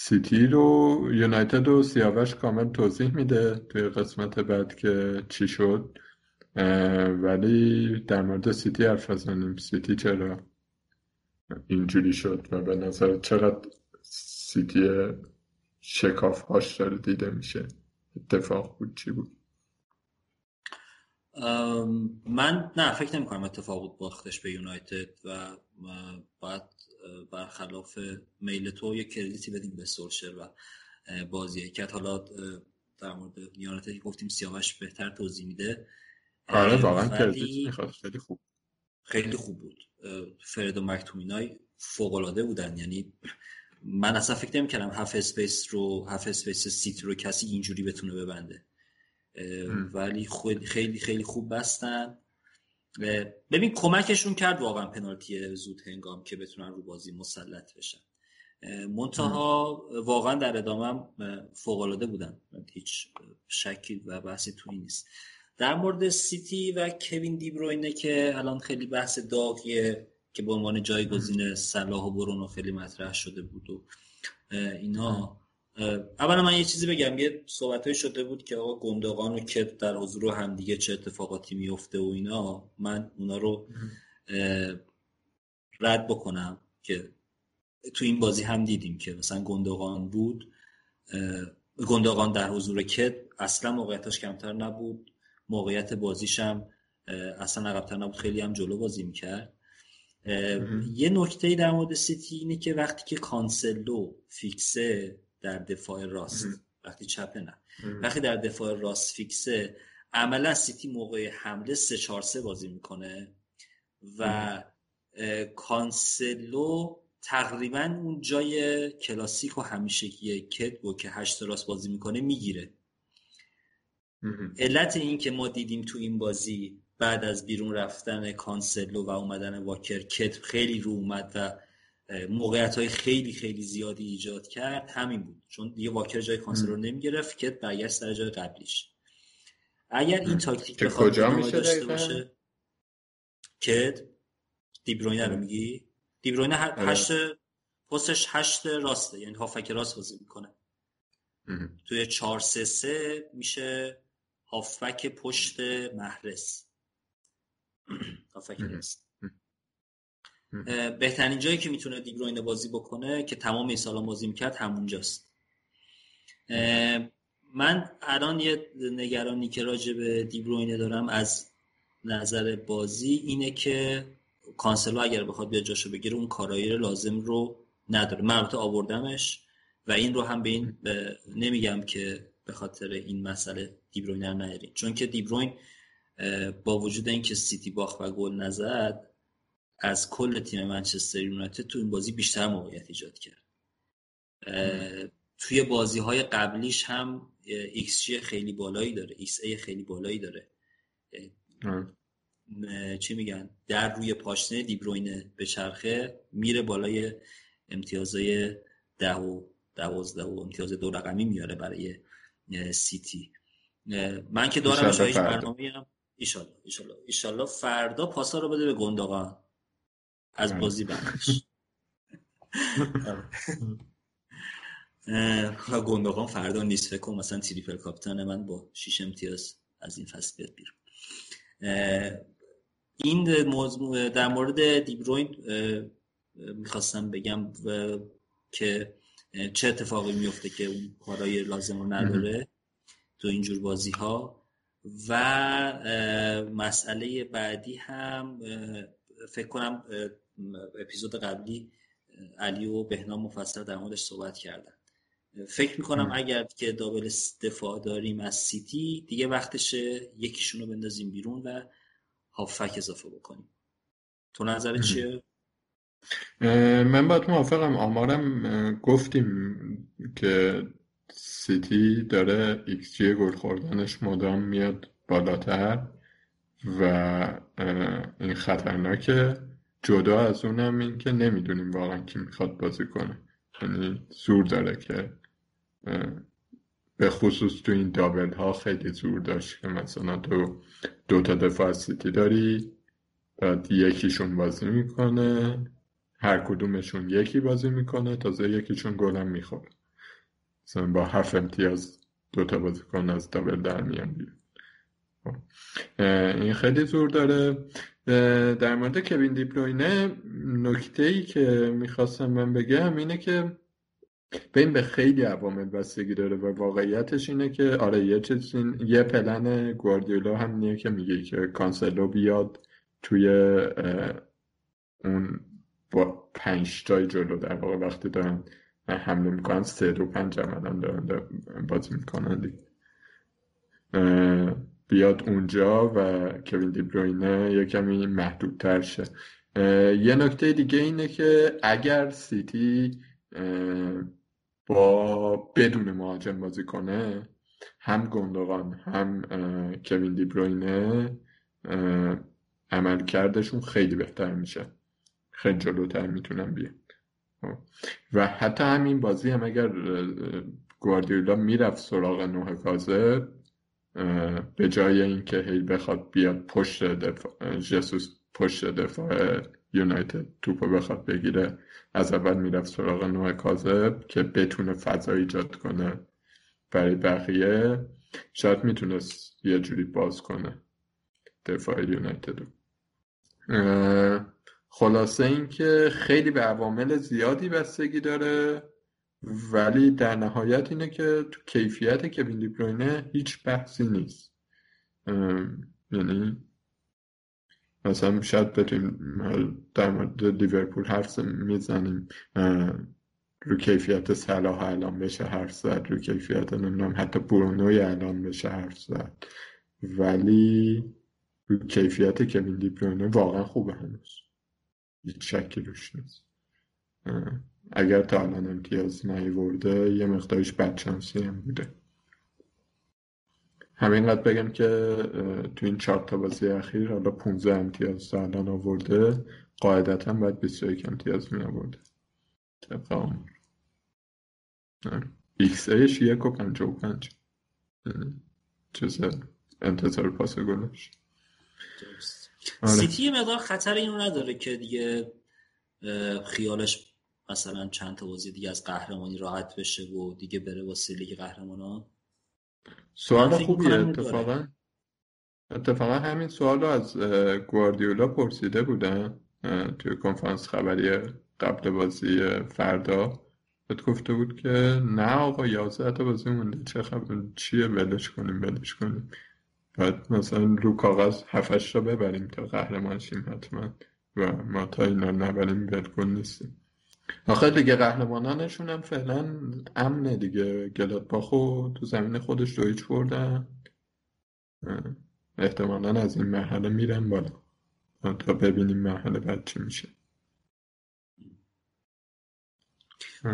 سیتی رو یونایتد و سیاوش کامل توضیح میده توی قسمت بعد که چی شد. ولی در مورد سیتی حرف بزنیم سیتی چرا اینجوری شد و به نظر چقدر سیتی شکاف هاش داره دیده میشه؟ اتفاق بود چی بود؟ من نه فکر نمی کنم اتفاق بود باختش به یونایتد و باید برخلاف میل تو یه credit ی بدیم به سولشر و بازی کرد. حالا در مورد یونایتد گفتیم سیاوش بهتر توضیح میده. آره واقعا credit خیلی خوب. خیلی خوب بود. فرد و مکتومینای فوق العاده بودن. یعنی من اصلا فکر نمی کردم half space رو half space سیتی رو کسی اینجوری بتونه ببنده. ولی خیلی خیلی خوب بستن. ببین کمکشون کرد واقعا پنالتی زود هنگام که بتونن رو بازی مسلط بشن. منتها واقعا در ادامه فوق العاده بودن. هیچ شکی و بحثی توی نیست. در مورد سیتی و کوین دیبروینه که الان خیلی بحث داغیه که به عنوان جایگزین صلاح و برونو خیلی مطرح شده بود و اینا اولا من یه چیزی بگم یه صحبت شده بود که آقا گندگان و کت در حضور هم دیگه چه اتفاقاتی میفته و اینا من اونا رو رد بکنم که تو این بازی هم دیدیم که مثلا گندگان بود گندگان در حضور کت اصلا موقعیتش کمتر نبود موقعیت بازیش هم اصلا عقبتر نبود خیلی هم جلو بازی می‌کرد. یه نکته در مورد سیتی اینه که وقتی که کانسلو فیکسه در دفاع راست. وقتی چپه نه. وقتی در دفاع راست فیکسه عملا سیتی موقع حمله 3 4 3 بازی می‌کنه و کانسلو تقریبا اون جای کلاسیک و همیشگی KDB که هشت راست بازی می‌کنه می‌گیره. علت این که ما دیدیم تو این بازی بعد از بیرون رفتن کانسلو و اومدن واکر کت خیلی رو اومد و موقعیت های خیلی خیلی زیادی ایجاد کرد. همین بود. چون دیگه واکر جای کانسلو نمی‌گرفت کت برگشت در جای قبلیش. اگر این تاکتیک بخواد داشته باشه کت دیبروینه رو میگی؟ دیبروینه آره. هشت پستش هشت راسته یعنی هافک راست بازی می‌کنه. توی چهار سه سه میشه هافک پشت محرس (clears throat) هافک راست بهترین جایی که می‌تونه دیبروینه بازی بکنه که تمام این سالان بازی می‌کرد همونجاست. من الان یه نگرانی که راجع به دیبروینه دارم از نظر بازی اینه که کانسلو اگر بخواد بیاد جاشو بگیره اون کارایی لازم رو نداره. من البته آوردمش و این رو هم به این نمیگم که به خاطر این مسئله دیبروین رو چون که دیبروین با وجود اینکه سیتی باخت و گل نزد از کل تیم منچستر یونایتد تو این بازی بیشتر موقعیت ایجاد کرد. توی بازی های قبلیش هم ایکس جی خیلی بالایی داره xA خیلی بالایی داره. چی میگن؟ در روی پاشنه دیبروینه به چرخه میره بالای امتیازهای ده و دوازده و امتیاز دو رقمی میاره برای سیتی. من که دارم برنامه هم ایشالله ایشالله ایشالله فردا پاسا رو بده به گنداقان از آره. بازی بعدش. گنداقان فردا نیست فکر مثلا تریپل کاپتان من با 6 امتیاز از این فصل بیاد بیرون. این موضوع در مورد دیبروین می‌خواستم بگم که چه اتفاقی میفته که اون کارهای لازم رو نداره تو اینجور بازی ها و مسئله بعدی هم فکر کنم اپیزود قبلی علی و بهنام مفصل در موردش صحبت کردن. فکر می‌کنم اگر که دابل دفاع داریم از سیتی دیگه وقتشه یکیشون رو بندازیم بیرون و هافک اضافه بکنیم. تو نظر چیه؟ من باهات موافقم. آمارم گفتیم که سیتی داره ایکس جی گل خوردنش مدام میاد بالاتر و این خطرناکه. جدا از اونم این که نمی‌دونیم واقعا کی می‌خواد بازی کنه یعنی زور داره که به خصوص تو این double ها خیلی زور داشت که مثلا تو دو تا دفاع سیتی داری بعد یکیشون بازی می‌کنه هر کدومشون یکی بازی می‌کنه تازه یکیشون گلم می‌خوره مثلا با هفت امتیاز دو تا بازیکن از دابل در میان خب. این خیلی زور داره. در مورد کوین دیپلوینه نکته ای که می‌خواستم من بگم اینه که بین به خیلی عوامل بستگی داره و واقعیتش اینه که آره یه چیز یه پلن گواردیولا هم نیه که میگه که کانسلو بیاد توی اون با پنج تای جلو در واقع وقتی دارن حمله می‌کنن سه دو پنج عملا دارن بازی می‌کنن دیگه. بیاد اونجا و کوین دیبروینه یه کمی محدودتر شه. یه نکته دیگه اینه که اگر سیتی با بدون مهاجم بازی کنه هم گندوغان هم کوین دیبروینه عمل کردشون خیلی بهتر میشه. خیلی جلوتر می‌تونن بیان. خب. و حتی همین بازی هم اگر گواردیولا می‌رفت سراغ نوه کازه به جای اینکه هی بخواد بیاد پشت دفاع جسوس پشت دفاع یونایتد توپو بخواد بگیره از اول می‌رفت سراغ نوع کاذب که بتونه فضا ایجاد کنه برای بقیه. شاید می‌تونست یه جوری باز کنه دفاع یونایتد خلاصه اینکه خیلی به عوامل زیادی بستگی داره. ولی در نهایت اینه که تو کیفیت کوین دیبروینه هیچ بحثی نیست. یعنی مثلا شاید بتونیم در مورد لیورپول حرف می‌زنیم. رو کیفیت صلاح الان بشه حرف زد رو کیفیت نمی‌دونم حتی برونوی الان بشه حرف زد. ولی رو کیفیت کوین دیبروینه واقعا خوبه هنوز. هیچ شکی روش نیست. اگر تا الان امتیاز نیورده یه مقدارش بدشانسی هم بوده. همینقدر بگم که تو این چهار تا بازی اخیر حالا 15 امتیاز تا الان آورده قاعدتا باید 21 امتیاز می آورده طبق آمار xA ش یک و پنج و پنج. چیز انتظار پاس گلش. آره. سیتی یه مقدار خطر اینو نداره که دیگه خیالش مثلا چند تا بازی دیگه از قهرمانی راحت بشه و دیگه بره واسه لیگ قهرمانان؟ سوال خوبیه اتفاقا. اتفاقا همین سوال رو از گواردیولا پرسیده بودن توی کنفرانس خبری قبل بازی فردا. بهت گفته بود که نه آقا یازده تا بازی مونده چه خبر؟ چیه؟ ولش کنیم ولش کنیم. باید مثلا رو کاغذ هفتش تا ببریم تا قهرمان شیم حتما و ما تا اینا نبریم ولکن نیستیم. آخه دیگه قهرمانانشون هم فعلا امنه دیگه. گلادباخو تو زمین خودش دویچ بردن احتمالا از این مرحله میرن بالا. تا ببینیم مرحله بعد چی میشه.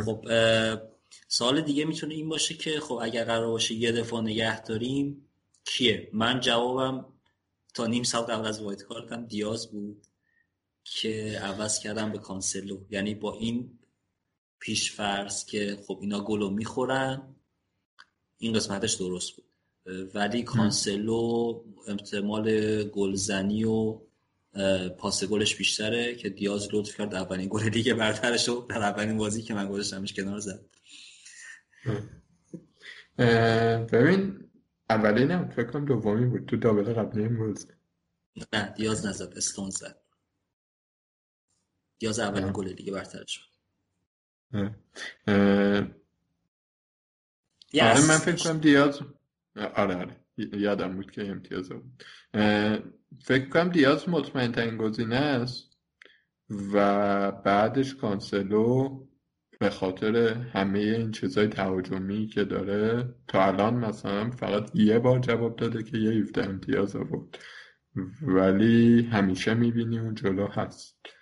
خب سوال دیگه می‌تونه این باشه که خب اگر قرار باشه یه دفاع نگه داریم کیه؟ من جوابم تا نیم سال قبل از وایت کارتم دیاز بود. که عوض کردم به کانسلو. یعنی با این پیش فرض که خب اینا گلو می‌خورن این قسمتش درست بود. ولی کانسلو احتمال گلزنی و پاس گلش بیشتره که دیاز لطف کرد اولین گل دیگه برترش رو در اولین بازی که من گذاشتمش کنار زد. ببین اولین فکر کنم دومی بود. تو دابل قبلی هم نه دیاز نزد استون زد. دیاز اولین گل دیگه برتر شد. آره من فکر کنم دیاز آره آره. یادم بود که امتیاز بود. فکر کنم دیاز مطمئن ترین گزینه است و بعدش کانسلو به خاطر همه این چیزای تهاجمی که داره تا الان مثلا فقط یه بار جواب داده که یه 17 امتیاز آورد. ولی همیشه می‌بینی اون جلو هست.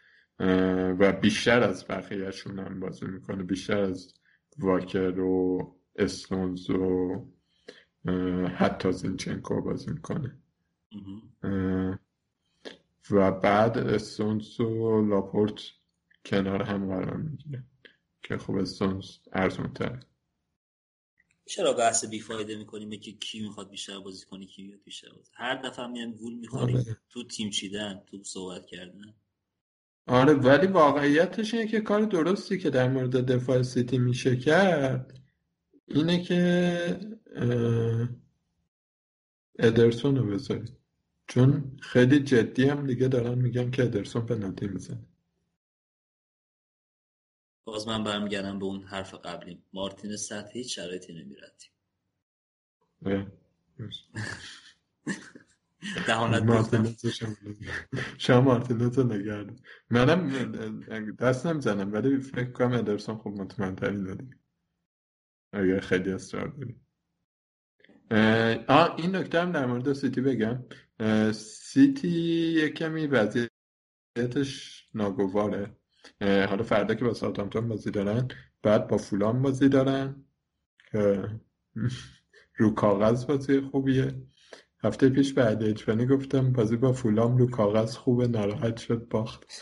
و بیشتر از بقیهشون هم بازی می‌کنه. بیشتر از واکر و استونز و حتی زینچنکو بازی می‌کنه. و بعد استونز و لاپورت کنار هم قرار می‌گیره که خب استونز ارزون تره چرا بحث بیفایده می‌کنیم که کی می‌خواد بیشتر بازی کنه کی میاد بیشتر بازی هر دفعه میان گول می‌خوریم. آره. تو تیم چیدن؟ تو صحبت کردن؟ آره ولی واقعیتش اینه که کار درستی که در مورد دفاع سیتی میشه کرد اینه که ادرسون رو بذارید. چون خیلی جدی هم دیگه دارن میگن که ادرسون پنالتی می‌زنه. باز من برمیگردم به اون حرف قبلی. مارتین سطح هیچ شرایطی نمیردیم (laughs) دهانت شما مارتینز رو نگرد منم دست نمی‌زنم ولی فکر کنم ادرسون خوب مطمئن ترین دادیم اگر خیلی اصرار داریم آه این نکته هم در مورد سیتی بگم. سیتی یک کمی وضعیتش ناگواره. حالا فردا که با ساوثهامپتون بازی دارن بعد با فولام بازی دارن (laughs) رو کاغذ بازی خوبیه. هفته پیش بعد اجفانی گفتم بازی با فولام رو کاغذ خوبه ناراحت شد باخت.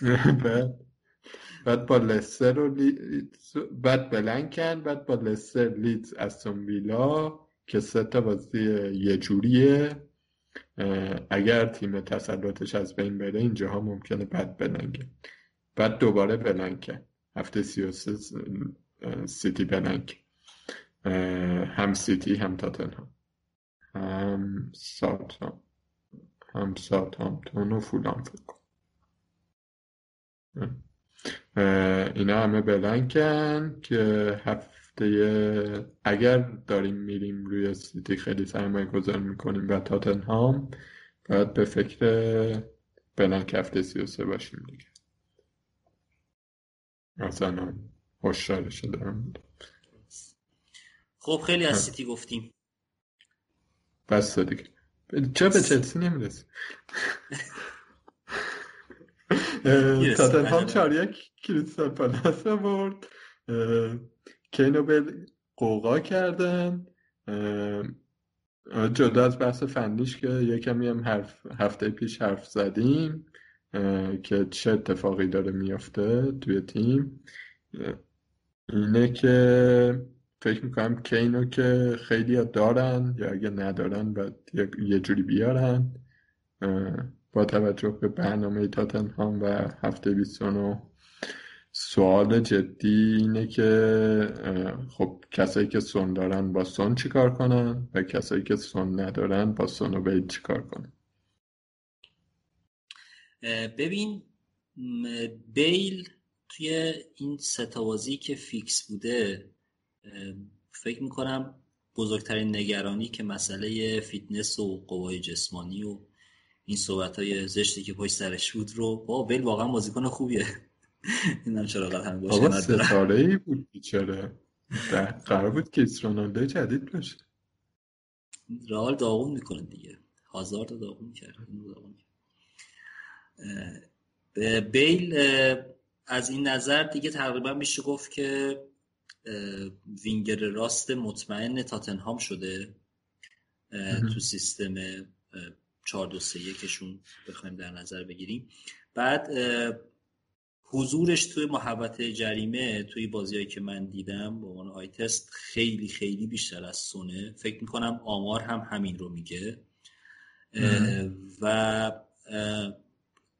(laughs) بعد بعد با لستر و بعد بلنکن بعد با لستر لیدز استون ویلا که سه تا بازی یه جوریه. اگر تیم تسلطش از بین بره اینجاها ممکنه بد بلنگه. بعد دوباره بلنکه هفته سی و سیتی بلنک هم سیتی هم تاتنهام. هم سات هم هم تون و فولان فکر اینا همه بلنکن که هفته اگر داریم میریم روی سیتی خیلی سرمایه گذار می‌کنیم و تاتنهام باید به فکر بلنک هفته سی و سه باشیم دیگه. مثلا هشدارش دارم. خب خیلی از سیتی گفتیم. بس دیگه. چرا به چلسی نمی‌رسی. (laughs) تاتنهام چار یک کریستال پالاس برد. کینو به قوقا کردن. جدا از بحث فنیش که یکمی هم حرف هفته پیش حرف زدیم. که چه اتفاقی داره میافته توی تیم. اینه که فکر می‌کنم کینو که خیلی دارن یا اگه ندارن باید یه جوری بیارن. با توجه به برنامه تاتنهام و هفته 29 سوال جدی اینه که خب کسایی که سون دارن با سون چیکار کنن و کسایی که سون ندارن با سون و بیل چیکار کنن؟ ببین بیل توی این سه تا بازی که فیکس بوده فکر می‌کنم بزرگترین نگرانی که مسئله فیتنس و قوای جسمانی و این صحبت های زشتی که پشت سرش بود رو با بیل واقعا بازیکن خوبیه. (laughs) اینم چرا قد هم باشه ستاره ای بود بیچاره. قرار بود که رونالدو جدید باشه. رئال داغون می‌کنه دیگه. هازارد داغون کرد. بیل از این نظر دیگه تقریبا میشه گفت که وینگر راست مطمئن تاتنهام شده تو سیستم 4 2 3 1 بخوایم در نظر بگیریم. بعد حضورش توی محوطه جریمه توی بازیهایی که من دیدم به عنوان آی تست خیلی خیلی بیشتر از سونه. فکر می‌کنم آمار هم همین رو میگه. و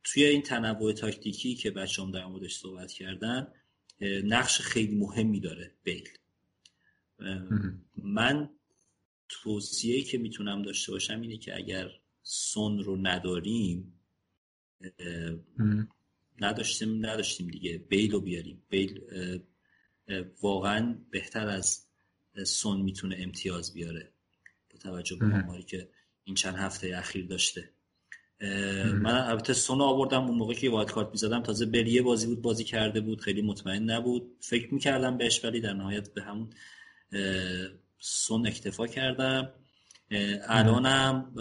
توی این تنوع تاکتیکی که بچه هم در موردش صحبت کردن نقش خیلی مهمی داره بیل. من توصیه که می‌تونم داشته باشم اینه که اگر سون رو نداریم نداشتیم نداشتیم دیگه. بیل رو بیاریم. بیل واقعا بهتر از سون می‌تونه امتیاز بیاره. با توجه به آماری که این چند هفته اخیر داشته. من البته سون آوردم اون موقع که وایت کارت می‌زدم. تازه بلیه بازی بود بازی کرده بود خیلی مطمئن نبود. فکر می‌کردم بهش ولی در نهایت به همون سون اکتفا کردم. الانم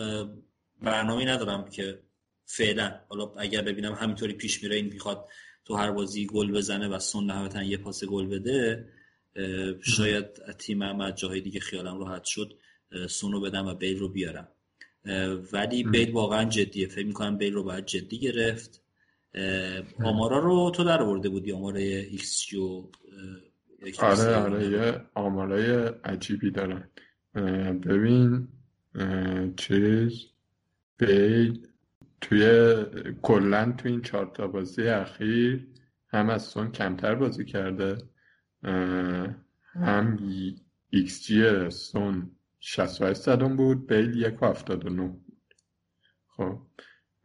برنامه ندارم که فعلا. حالا اگر ببینم همینطوری پیش میره این می‌خواد تو هر بازی گل بزنه و سون نهایتا یه پاس گل بده شاید تیم از جاهای دیگه خیالم راحت شد سونو بدم و بیل رو بیارم. ولی بیل واقعا جدیه. فکر می‌کنم بیل رو باید جدی گرفت. آمارا رو تو در آورده بودی آمار X G آره آره یه آمارای عجیبی دارن. ببین چیز بیل توی کلا تو این چهار تا بازی اخیر هم از سون کمتر بازی کرده. هم XG سون 68 صدم بود بیل یک و بود خب.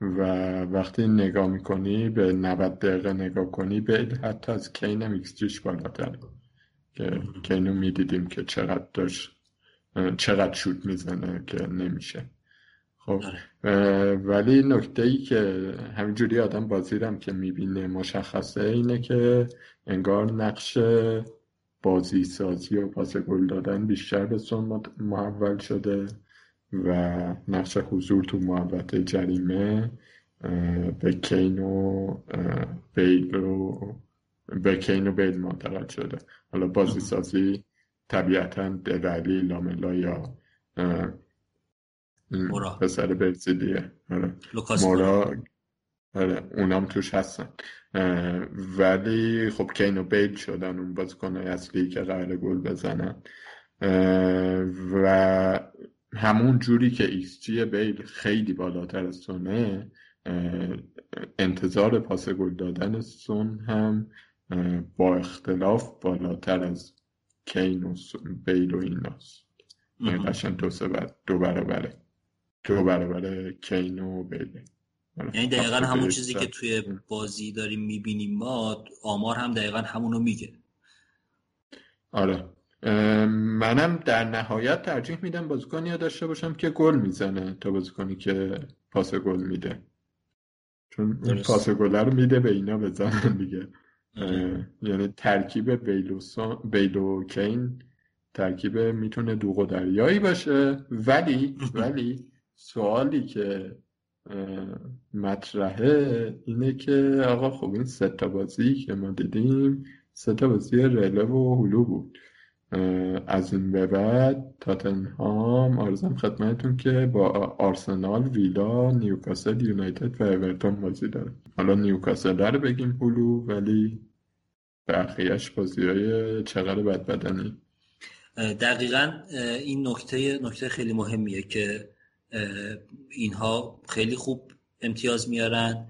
و وقتی نگاه می‌کنی به 90 دقیقه نگاه کنی بیل حتی از کین هم XG ش بالاتر. که کینو می‌دیدیم که چقدر داشت چقدر شوت می‌زنه که نمیشه. خب. آره. ولی نکته ای که همینجوری آدم بازی رم که می‌بینه مشخصه اینه که انگار نقش بازی سازی و پاس گل دادن بیشتر به سون محول شده و نقش حضور تو محوطه جریمه به کین و بیل و به کین و بیل منتقل شده. حالا بازی سازی طبیعتا دلالی لاملا یا مورا. پسر برزیلیه. آره. مورا. اونام توش هستن. ولی خب کین و بیل شدن اون بازیکنهای اصلی که قرار گل بزنن. و همون جوری که XG بیل خیلی بالاتر از سونه انتظار پاس گل دادن سون هم با اختلاف بالاتر از کین و بیل و ایناست قشن دو, دو برابره. دو برابر کین و بیل. یعنی دقیقا همون چیزی که توی بازی داریم می‌بینیم ما آمار هم دقیقا همونو میگه. آره. منم در نهایت ترجیح میدم بازیکنی داشته باشم که گل می‌زنه تا بازیکنی که پاس گل میده. چون درست. پاس گل رو میده به اینا بزنن دیگه. آره. یعنی ترکیب بیل و, بیل و کین ترکیب می‌تونه دوغ و دریایی باشه. ولی (laughs) ولی سوالی که مطرحه اینه که آقا خب این سه تا بازی که ما دیدیم سه تا بازی رله و هلو بود. از این به بعد تاتنهام آرزم خدمتتون که با آرسنال ویلا نیوکاسل یونایتد و اورتون بازی داره حالا نیوکاسل رو بگیم هلو ولی بقیهش بازی های چقدر بد بدنی دقیقا این نکته نکته خیلی مهمیه که اینها خیلی خوب امتیاز میارن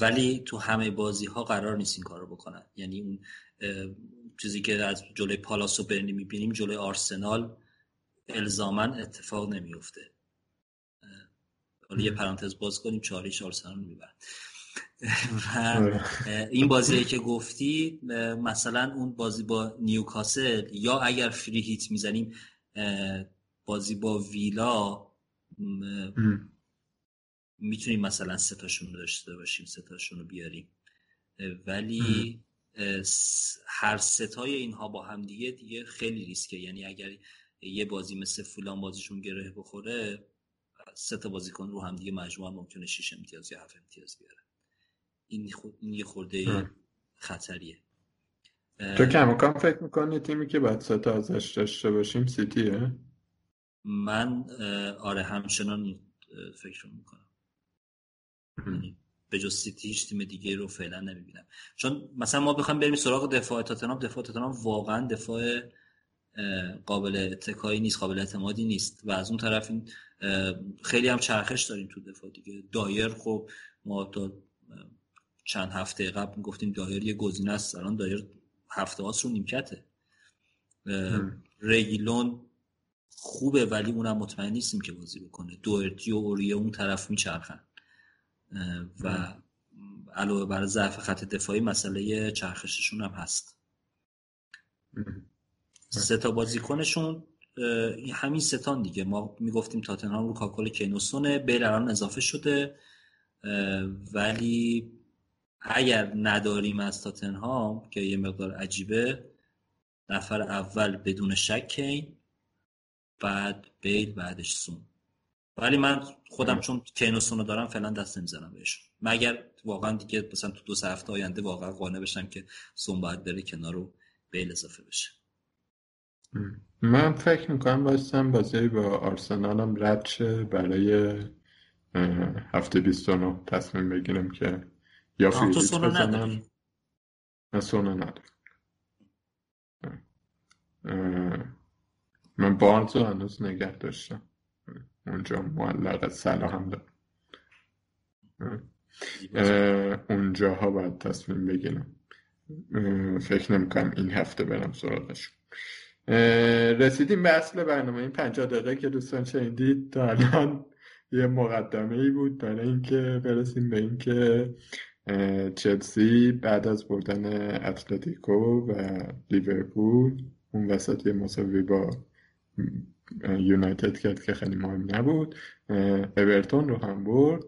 ولی تو همه بازی ها قرار نیست این کار رو بکنن یعنی اون چیزی که از جلوی پالاس و برنی می‌بینیم جلوی آرسنال الزامن اتفاق نمیفته حالا یه پرانتز باز کنیم چاریش آرسنال می‌برن (laughs) و. این بازی که گفتی مثلا اون بازی با نیوکاسل یا اگر فری هیت می‌زنیم بازی با ویلا می‌تونیم مثلا ستاشون رو داشته باشیم ستاشون رو بیاریم. ولی هر ستای اینها با هم دیگه دیگه خیلی ریسکه. یعنی اگر یه بازی مثل فولان بازیشون گره بخوره سه تا بازیکن رو هم دیگه مجموعا ممکنه 6 امتیاز یا 7 امتیاز بیاره. این, این یه خورده خطریه. تو کم فکر می‌کنی تیمی که باید سه تا ازش داشته باشیم سیتیه؟ من آره همچنان فکر می‌کنم. یعنی به جز سیتی هیچ تیم دیگه رو فعلا نمی‌بینم. چون مثلا ما بخوایم بریم سراغ دفاع تاتنهام دفاع تاتنهام واقعا دفاع قابل اتکایی نیست قابل اعتمادی نیست. و از اون طرف این خیلی هم چرخش داریم تو دفاع دیگه. دایر خب ما تا چند هفته قبل می‌گفتیم دایر یه گزینه است. الان دایر هفته هاست رو نیمکته. ریگیلون خوبه ولی اونم مطمئن نیستیم که بازی بکنه. دوئرتی و اوریه اون طرف میچرخن. و علاوه بر ضعف خط دفاعی مسئله چرخششون هم هست. سه تا بازیکنشون همین ستان دیگه. ما می‌گفتیم تاتنهام رو کاکل کینوسونه بیل الان اضافه شده. ولی اگر نداریم از تاتنهام که یه مقدار عجیبه نفر اول بدون شک کین. بعد بیل بعدش سون. ولی من خودم چون کینوسون رو دارم فعلا دست نمی‌زنم بهشون. مگر واقعا دیگه مثلا تو دو سه هفته آینده واقعا قانع بشم که سون باید بره کنار رو بیل اضافه بشه. من فکر می‌کنم بایستم بازی با آرسنالم رد شه برای هفته 29 تصمیم بگیرم که یا فریلیت بزنم. نه سونو ندارم. من بارنز رو هنوز نگه داشتم. اونجا معلق سلا هم دارم. اونجاها باید تصمیم بگیرم. فکر نمی‌کنم این هفته برم سراغشون. رسیدیم به اصل برنامه. این پنجاه دقیقه که دوستان شنیدید تا الان یه مقدمه ای بود برای اینکه برسیم به اینکه چلسی بعد از بردن اتلتیکو و لیورپول اون وسط یه مساوی با یونایتد کرد که خیلی مهم نبود. اورتون رو هم برد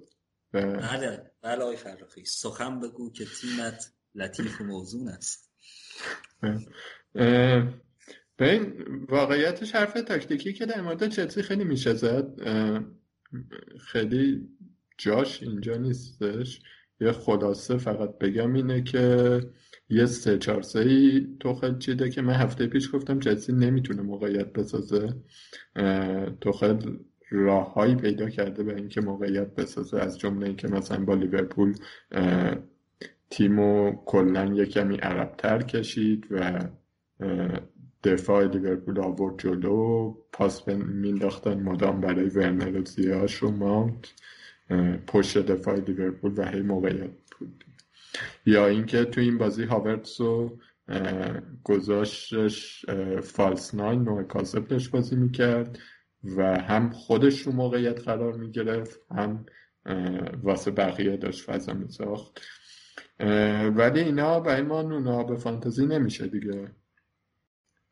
بله بله آقای فرخی. سخن بگو که تیمت لطیف و موزون است. به این واقعیتش حرف تاکتیکی که در مورد چلسی خیلی میشه زد. خیلی جاش اینجا نیستش. یه خلاصه فقط بگم اینه که یه سه چهار سه ای توخل چیده که من هفته پیش گفتم چلسی نمی‌تونه موقعیت بسازه. توخل راههایی پیدا کرده به اینکه موقعیت بسازه. از جمله اینکه مثلا با لیورپول تیمو کلا یه کمی عربتر کشید و دفاع لیورپول آورد جلو. پاس مینداختن مدام برای ورنر و زیاش و ماونت پشت دفاع لیورپول و هی موقعیت بود. یا اینکه تو این بازی هاورتس رو گذاشتش فالس ناین نوع کاسپش بازی می‌کرد و هم خودش رو موقعیت قرار می‌گرفت هم واسه بقیه داشت فضا میساخت. ولی اینا برای ما نونا به فانتزی نمیشه دیگه.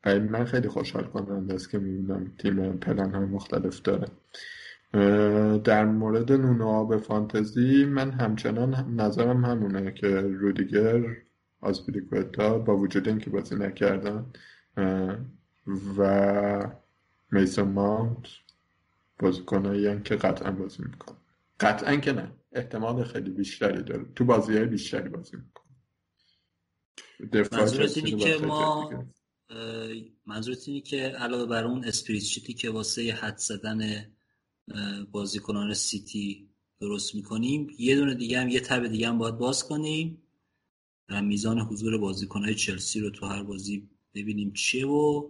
برای من خیلی خوشحال کننده است که می‌بینم تیم پلان های مختلف داره. در مورد نونو به فانتزی من همچنان نظرم همونه که رودیگر آسپیلیکوتا با وجود اینکه بازی نکردن و میسون ماونت بازیکنایی که قطعا بازی می‌کنن. قطعا که نه احتمال خیلی بیشتری داره. تو بازی های بیشتری بازی می‌کنن. منظورت اینی که ما منظورت اینی که علاوه بر اون اسپریت که واسه حد زدن بازیکنان سیتی درست می‌کنیم. یه دونه دیگه هم یه تب دیگه هم باید باز کنیم. و میزان حضور بازیکنهای چلسی رو تو هر بازی ببینیم چیه و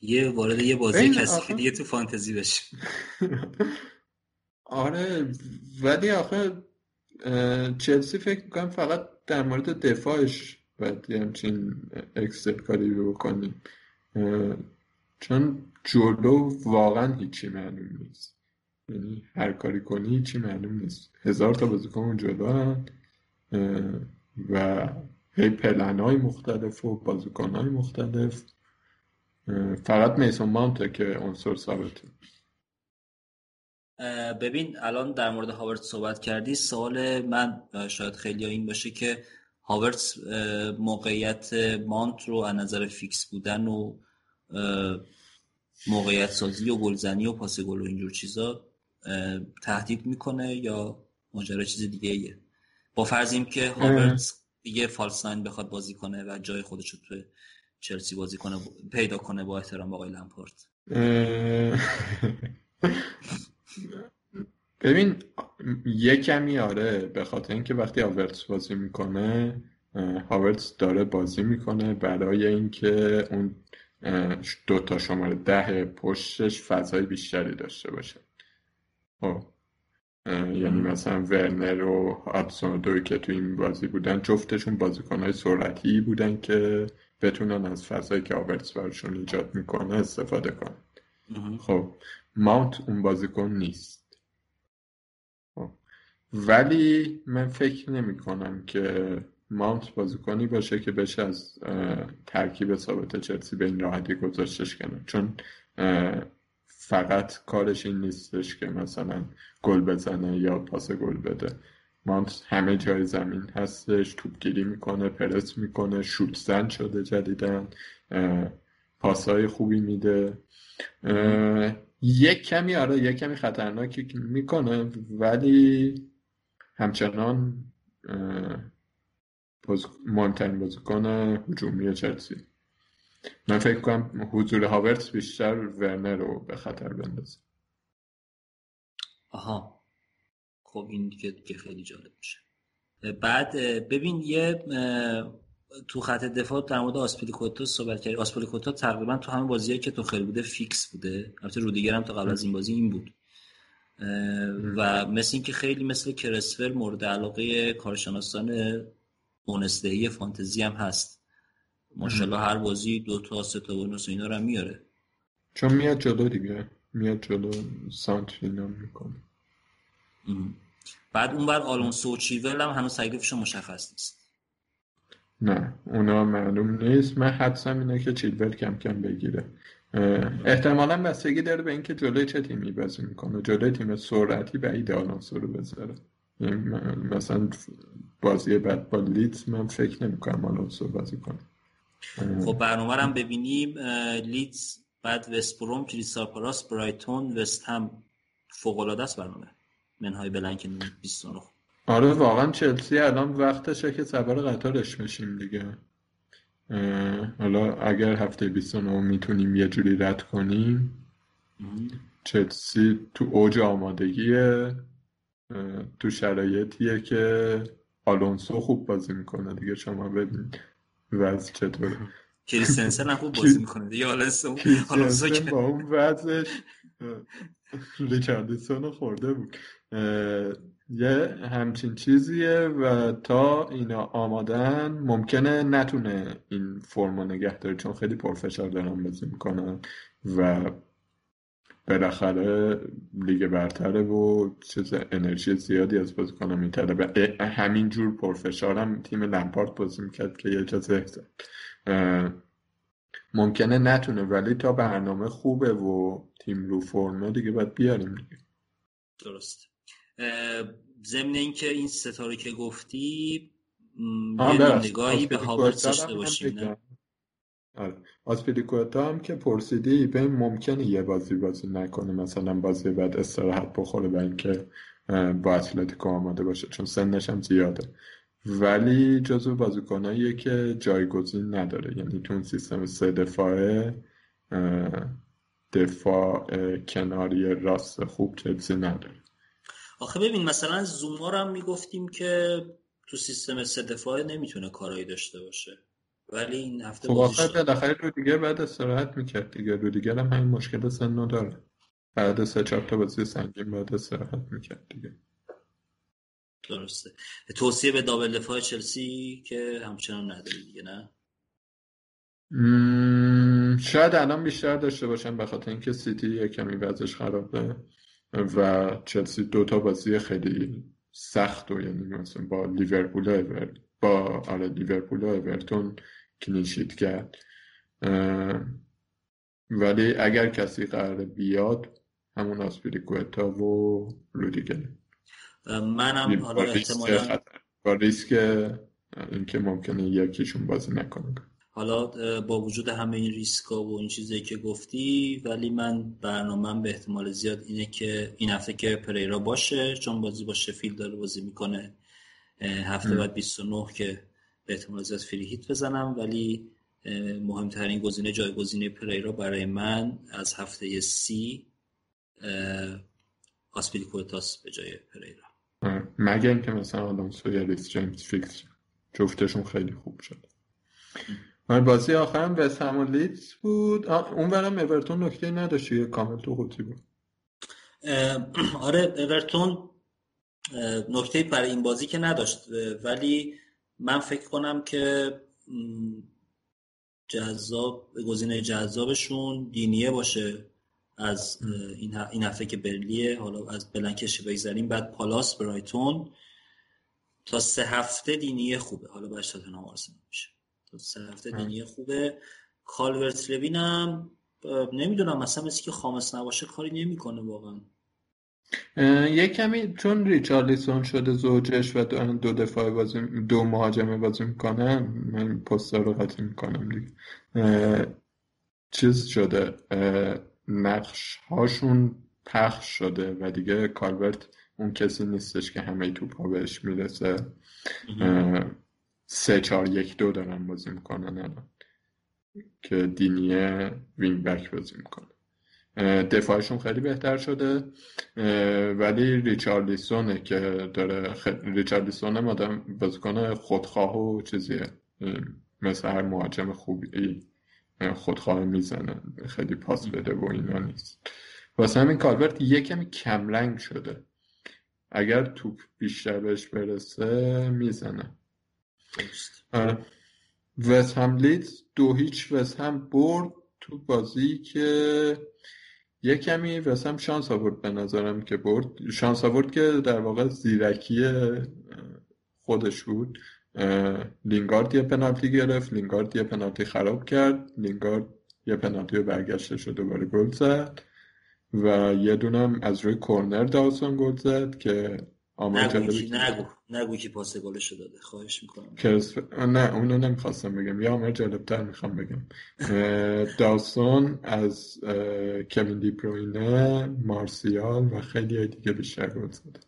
یه وارد یه بازی کسی دیگه تو فانتزی بشیم. (laughs) آره ولی آخه چلسی فکر می‌کنم فقط در مورد دفاعش باید یه همچین اکسل کاری بکنیم. چون جلو واقعا هیچی معلوم نیست. یعنی هر کاری کنی هیچی معلوم نیست. هزار تا بازیکن جلو هن و هی پلن های مختلف و بازیکن های مختلف فقط میسون مانته که عنصر ثابته. ببین الان در مورد هاورت صحبت کردی. سوال من شاید خیلی این باشه که هاورتس موقعیت مانت رو از نظر فیکس بودن و موقعیت سازی و گلزنی و پاس گل و اینجور چیزا تهدید می‌کنه یا ماجرا چیز دیگه ایه با فرضیم که هاورتس دیگه فالساین بخواد بازی کنه و جای خودش رو تو چلسی بازی کنه پیدا کنه با احترام آقای لمپارت (laughs) ببین یه کمی آره به خاطر اینکه وقتی هاورتس بازی می‌کنه هاورتس داره بازی می‌کنه. برای اینکه اون دو تا شماره ده پشتش فضای بیشتری داشته باشه. خب یعنی مثلا ورنر و هاتسون دوی که تو این بازی بودن جفتشون بازیکنهای سرعتی بودن که بتونن از فضایی که آورتس برشون ایجاد می‌کنه استفاده کنن. خب ماونت اون بازیکن نیست. خب. ولی من فکر نمی کنم که ماونت بازیکنی باشه که بشه از ترکیب ثابت چلسی به این راحتی گذاشتش کنه. چون فقط کارش این نیستش که مثلا گل بزنه یا پاس گل بده. مانت همه جای زمین هستش توپگیری می‌کنه پرس می‌کنه شوت زن شده جدیدن پاسهای خوبی میده. یک کمی آره یک کمی خطرناکی می‌کنه ولی همچنان مهمترین بازیکن هجومی چلسی. من فکر کنم حضور هاورتس بیشتر ورنر رو به خطر بندازه. آها. خب این دیگه خیلی جالب میشه. بعد ببین یه تو خط دفاع در مورد آسپلیکوتا صحبت کردی. آسپلیکوتا تقریبا تو همه بازیایی که تو خیلی بوده فیکس بوده. البته رودیگر هم تا قبل از این بازی این بود. و مثل اینکه خیلی مثل کرسفر مورد علاقه کارشناسان بونستهی فانتزی هم هست. ماشاءالله هر بازی دو تا سه تا بونوس اینا رو هم میاره. چون میاد جلو دیگه. میاد جلو سانت اینا می‌کنه. بعد اون بر آلونسو و چیول هم هنوز تکلیفشون مشخص نیست. نه اونا معلوم نیست. من حدسم اینه که چیلول کم کم بگیره. احتمالا بستگی داره به اینکه جلوی چه تیمی بازی می‌کنه. جلوی تیم سرعتی بعید آلونسو رو بذاره. مثلا بازی بعد با لیدز من فکر نمی‌کنم آلونسو بازی کنه خب برنامه هم ببینیم. لیدز بعد وستبروم کریستال پالاس برایتون وست هم فوق العاده است برنامه. منهای بلنک 29 آره واقعا چلسی الان وقتشه که سوار قطارش بشیم دیگه. حالا اگر هفته 29 می‌تونیم یه جوری رد کنیم. چلسی تو اوج آمادگیه. تو شرایطیه که آلونسو خوب بازی می‌کنه دیگه شما ببینید وضع چطوره. کریستنسن هم خوب (laughs) بازی می‌کنه دیگه. آلونسو با اون وضعش ریچاردسون خورده بود. یه همچین چیزیه و تا اینا آمادن ممکنه نتونه این فرمو نگه داره چون خیلی پرفشار دارن بازی می‌کنن و بالاخره لیگ برتره و چیز انرژی زیادی از بازیکنان میطلبه همین جور پرفشار هم تیم لمپارت بازی می‌کرد که یه جا ممکنه نتونه ولی تا برنامه خوبه و تیم رو فرمه دیگه باید بیاریم دیگه. درست. ضمن اینکه این ستاره که گفتی یه نگاهی به هاورتس داشته باشیم آره. هم که پرسیدی به ممکنه یه بازی بازی نکنه. مثلا بازی بعد استراحت بخوره و اینکه با اتلتیکو آماده باشه چون سنش هم زیاده. ولی جزو بازیکناییه که جایگزین نداره. یعنی تو سیستم سه دفاعه دفاع کناری راست خوب چلسی نداره. آخه ببین مثلا زوما رو هم می‌گفتیم که تو سیستم سه دفاعه نمی‌تونه کارایی داشته باشه. ولی این هفته خب آخه بالاخره دیگه بعد استراحت می‌کرد دیگه. رو دیگه هم همین مشکل سن داره. بعد سه چهار تا بازی سنگین بعد استراحت می‌کرد دیگه. درسته. توصیه به دابل دفاع چلسی که همچنان نداری دیگه نه؟ شاید الان بیشتر داشته باشم به خاطر اینکه سیتی یه کمی وضعش خرابه و چلسی دوتا بازی خیلی سخت و یعنی مثلا با لیورپول با آره لیورپول و اورتون clean sheet کرد. ولی اگر کسی قرار بیاد همون آسپیلیکوتا و رودیگر. منم حالا احتمالا با ریسک اینکه ممکنه یکیشون بازی نکنه. حالا با وجود همه این ریسکا و این چیزایی که گفتی ولی من برنامه به احتمال زیاد اینه که این هفته که پریرا باشه چون بازی با شفیل داره بازی می‌کنه هفته بعد 29 که به احتمال زیاد free hit بزنم ولی مهمترین گزینه جایگزینه پریرا برای من از هفته سی آسپیلیکوتاس به جای پریرا مگه اینکه مثلا آلونسو یا ریس جیمز فیکس جفتشون خیلی خوب شد. آره، بازی آخرم به و لیدز بود. اون برم اورتون نکته نداشت یه کامل تو خودی بود. (clears throat) آره اورتون نکته برای این بازی که نداشت ولی من فکر کنم که جذاب گزینه جذابشون دینیه باشه از این هفته که برلیه حالا از بلنکش بگذاریم بعد پالاس برایتون. تا سه هفته دینیه خوبه. حالا باید تاتنهام آرسنال میشه. تا سه هفته دینیه خوبه. کالورت لوینم نمی‌دونم مثلا مثل که خامس نباشه کاری نمی‌کنه واقعا. یه کمی چون ریچارلیسون شده زوجش و دو دفاع بازی دو مهاجمه بازی می‌کنن من پستا رو قطعی می‌کنم دیگه. چیز شده نقش هاشون پخش شده و دیگه کالورت اون کسی نیستش که همه توپ ها بهش می‌رسه. سه چار یک دو دارن بازی می‌کنن الان که دینیه wing back بازی می‌کنه. دفاعشون خیلی بهتر شده. ولی ریچارلیسونه که داره خ... ریچارلیسون هم آدم بازیکن خودخواه و چیزیه. مثل هر مهاجم خوبی خودخواه می‌زنه. خیلی پاس بده و اینا نیست. واسه همین کالورت یه کمی کمرنگ شده. اگر توپ بیشتر بهش برسه می‌زنه. وست هم لیدز دو هیچ وست هم برد تو بازی که یه کمی هم شانس آورد به نظرم که برد. شانس آورد که در واقع زیرکی خودش بود. لینگارد یه پنالتی گرفت لینگارد یه پنالتی خراب کرد لینگارد یه پنالتی رو برگشته شد دوباره گل زد و یه دونم از روی کورنر داوسون گل زد که آمار نگو. نگو که پاس گلش داده. خواهش می‌کنم. کرس... نه اونو نمی‌خواستم بگم. یا آمار جالبتر می‌خوام بگم. (laughs) داوسون از کوین دیپروینه مارسیال و خیلی های دیگه بیشتر گل زده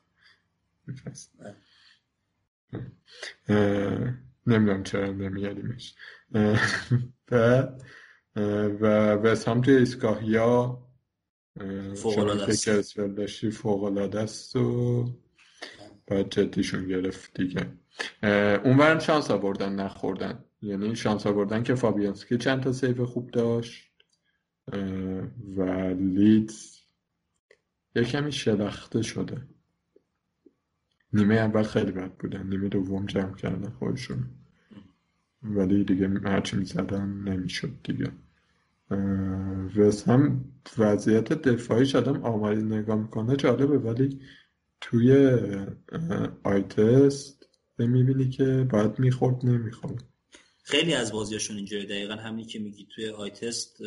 نمی‌دونم چرا نمیادیمش (laughs) و و وست هم توی ایستگاهیا شما که اسفل داشتی فوقلاده است و باید جدیشون گرفت دیگه. اونورم شانس آوردن نخوردن. یعنی شانس آوردن که فابیانسکی چند تا save خوب داشت. و لیدز یه کمی شلخته شده. نیمه اول خیلی بد بودن. نیمه دوم جمع کردن خودشون. ولی دیگه هرچی می‌زدن نمی‌شد دیگه. وست هم وضعیت دفاعیش آدم آماری نگاه می‌کنه جالبه. ولی توی آیتست می‌بینی که باید می‌خورد نمی‌خورد. خیلی از بازیاشون اینجوری دقیقا همینی که میگی توی آیتست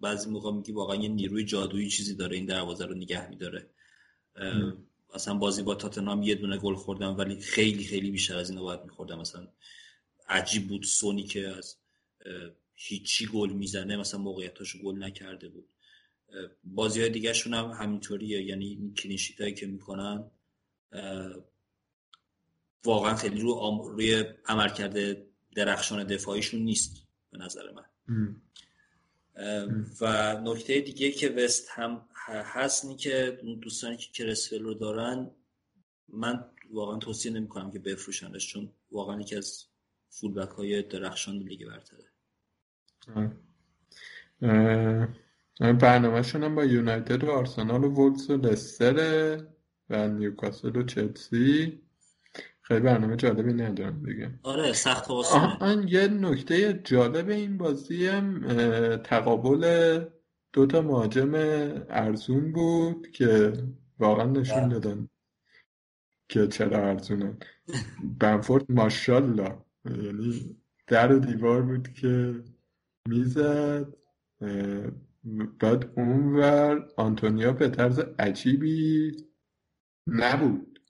بعضی موقع میگی واقعا یه نیروی جادویی چیزی داره این دروازه رو نگه میداره. مثلا بازی با تاتنام یه دونه گل خوردم ولی خیلی خیلی بیشتر از اینو باید میخوردم مثلا عجیب بود سونی که از هیچی گل می‌زنه مثلا موقعیتاشو گل نکرده بود. بازی های دیگه شون هم همینطوریه. یعنی کلینشیت هایی که می‌کنن واقعا خیلی رو آم... روی عمل کرده درخشان دفاعیشون نیست به نظر من. و نکته دیگه که وست هم هست اینه که دوستانی که کرسفل رو دارن من واقعا توصیه نمی کنم که بفروشنش چون واقعا یکی از فولبک های درخشان لیگ برتره. برنامهشون هم با یونایتد و آرسنال و وولز و لستر و نیوکاسل و چلسی. خیلی برنامه جالبی ندارم دیگه. آره سخت آن یه نکته جالب این بازی هم تقابل دوتا مهاجم ارزون بود که واقعا نشون دادن که چرا ارزونن. بنفورد ماشالله یعنی در و دیوار بود که می‌زد بعد اونور آنتونیو به طرز عجیبی نبود.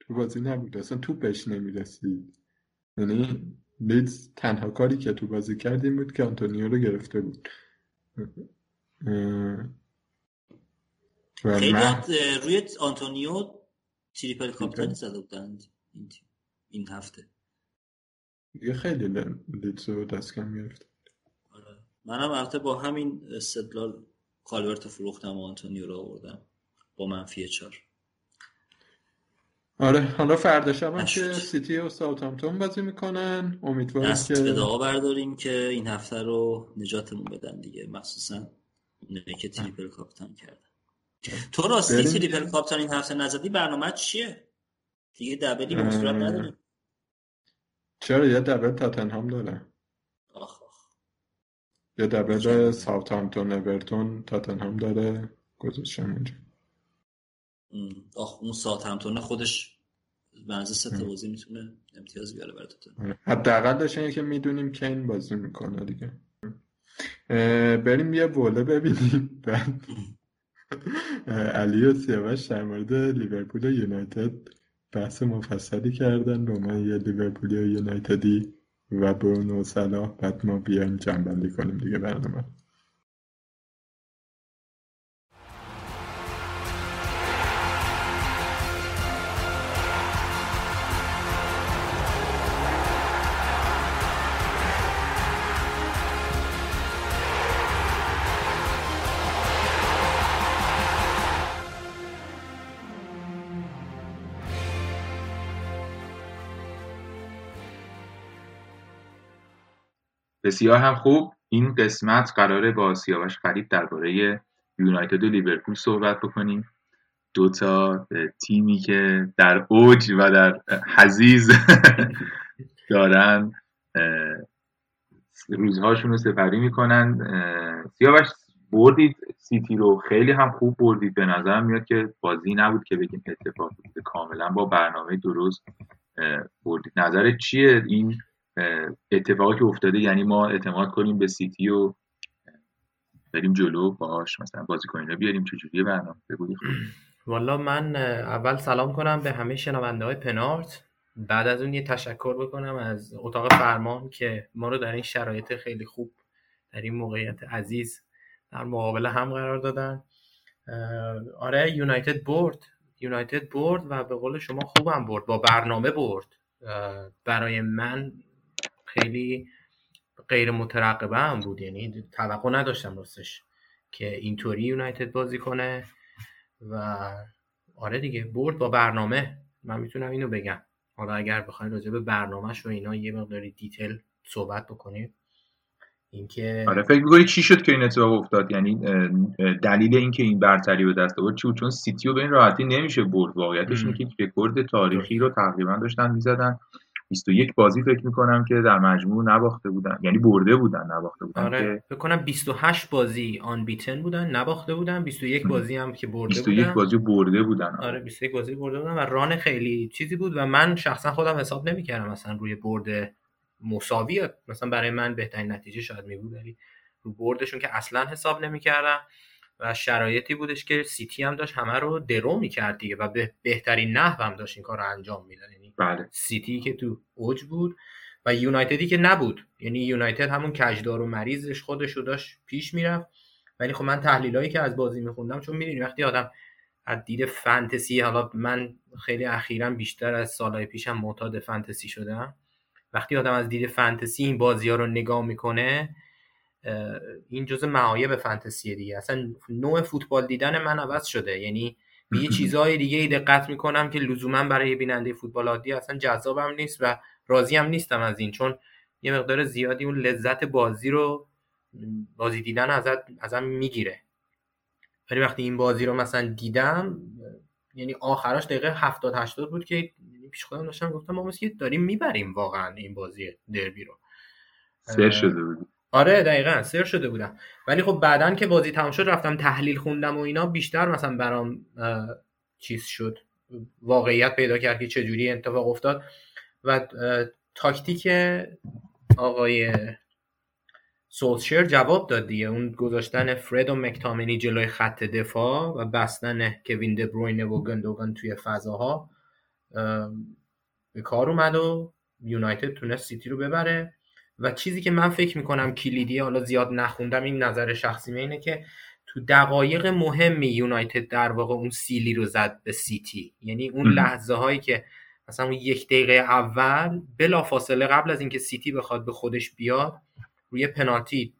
تو بازی نبود. اصلا تو بهش نمی‌رسید. یعنی لیدز تنها کاری که تو بازی کردیم بود که آنتونیو رو گرفته بود. خیلی روی آنتونیو triple captain ی زده بودند این هفته. یه خیلی لیدز رو دست کم گرفت. منم البته با همین استدلال کالورت فروختم و آنتونیو رو آوردم. با منفی چار آره حالا فردا شب که سیتی و ساوثهامپتون بازی می‌کنن. امیدوارم که به برداریم که این هفته رو نجاتمون بدن دیگه. مخصوصا اونه که triple captain کردن. تو راستی triple captain این هفته نزدی برنامه چیه؟ دیگه دبلی مصورت نداریم. چرا؟ یه دبل تاتنهام داره. یا دبل ساوثهامپتون اورتون تاتنهام داره گذاشتم اینجا. آخ اون ساوثهامپتون خودش بنز سه بازی می‌تونه امتیاز بیاره برای تاتنهام آره. حداقلش اینه که می‌دونیم که این بازی می‌کنه دیگه. بریم یه وله ببینیم. علی و سیاوش در مورد لیورپول و یونایتد بحث مفصلی کردن. به من یه لیورپولی و یونایتدی و برونو صلاح بعد ما بیایم جنبندی کنیم دیگه برنامه. بسیار هم خوب. این قسمت قراره با سیاوش خرید درباره یونایتد و لیورپول صحبت بکنیم. دو تا تیمی که در اوج و در حزیز (laughs) دارن روزهاشون رو سپری می‌کنن. سیاوش بردید سیتی رو. خیلی هم خوب بردید. به نظرم میاد که بازی نبود که بگیم اتفاق کاملا با برنامه درست بردید. نظرت چیه؟ این اتفاقی که افتاده یعنی ما اعتماد کنیم به سیتی و بریم جلو باهاش مثلا بازیکن رو بیاریم چجوریه برنامه؟ بگو والا من اول سلام کنم به همه شنونده های پنارت. بعد از اون یه تشکر بکنم از اتاق فرمان که ما رو در این شرایط خیلی خوب در این موقعیت عزیز در مقابل هم قرار دادن. آره یونایتد برد. یونایتد برد و به قول شما خوبم برد. با برنامه برد. برای من خیلی غیر مترقبه هم بود. یعنی توقع نداشتم راستش که اینطوری یونایتد بازی کنه و آره دیگه برد با برنامه. من می‌تونم اینو بگم. حالا اگر بخواید راجع به برنامهش و اینا یه مقداری دیتیل صحبت بکنیم اینکه آره فکر می‌کنی چی شد که این اتفاق افتاد؟ یعنی دلیل اینکه این برتری به دست آورد چی بود؟ چون سیتی رو به این راحتی نمیشه برد. واقعیتش اینه که رکورد تاریخی رو تقریبا داشتن می‌زدن. 21 بازی فکر می‌کنم که در مجموع نباخته بودن. یعنی برده بودن نباخته بودن آره. که... فکر کنم 28 بازی آن بیتن بودن نباخته بودن. 21 بازی هم که برده 21 بودن. بازی برده بودن. آره 21 بازی برده بودن و ران خیلی چیزی بود و من شخصا خودم حساب نمی‌کردم مثلا روی برد مساوی مثلا برای من بهترین نتیجه شاید می بود ولی رو بردشون که اصلا حساب نمی‌کردم و شرایطی بودش که سیتی هم داشت همه رو درو می‌کرد دیگه و به بهترین نحو هم داشت این کار رو انجام می‌داد. یعنی بله. سیتی که تو اوج بود و یونایتدی که نبود. یعنی یونایتد همون کجدار و مریضش خودش رو داشت پیش می‌رفت. ولی خب من تحلیلایی که از بازی میخوندم چون می‌دونی وقتی آدم از دید فانتزی حالا من خیلی اخیرا بیشتر از سالهای پیشم معتاد فانتزی شدم. وقتی آدم از دید فانتزی این بازی ها رو نگاه می‌کنه این جزء معایب فانتزی دیگه. اصلا نوع فوتبال دیدن من عوض شده. یعنی به یه (clears throat) چیزهای دیگه ای دقت می‌کنم که لزوما برای بیننده فوتبال عادی اصلا جذابم نیست و راضی هم نیستم از این چون یه مقدار زیادی اون لذت بازی رو بازی دیدن ازت ازم می‌گیره. ولی وقتی این بازی رو مثلا دیدم یعنی آخراش دقیقه 70 80 بود که پیش خودم داشتم گفتم ما مثل داریم می‌بریم واقعا این بازی دربی رو. سر شده بود آره دقیقا سر شده بودم. ولی خب بعدا که بازی تمام شد رفتم تحلیل خوندم و اینا بیشتر مثلا برام چیز شد واقعیت پیدا کرد که چجوری اتفاق افتاد. و تاکتیک آقای سولشر جواب داد دیگه. اون گذاشتن فرد و مکتامنی جلوی خط دفاع و بستن کوین دبروینه و گندوگان توی فضاها به کار اومد و یونایتد تونست سیتی رو ببره. و چیزی که من فکر می‌کنم کلیدیه حالا زیاد نخوندم این نظر شخصی اینه که تو دقایق مهمی یونایتد در واقع اون سیلی رو زد به سیتی. یعنی اون لحظه هایی که مثلا اون یک دقیقه اول بلا فاصله قبل از اینکه سیتی بخواد به خودش بیاد روی پنالتی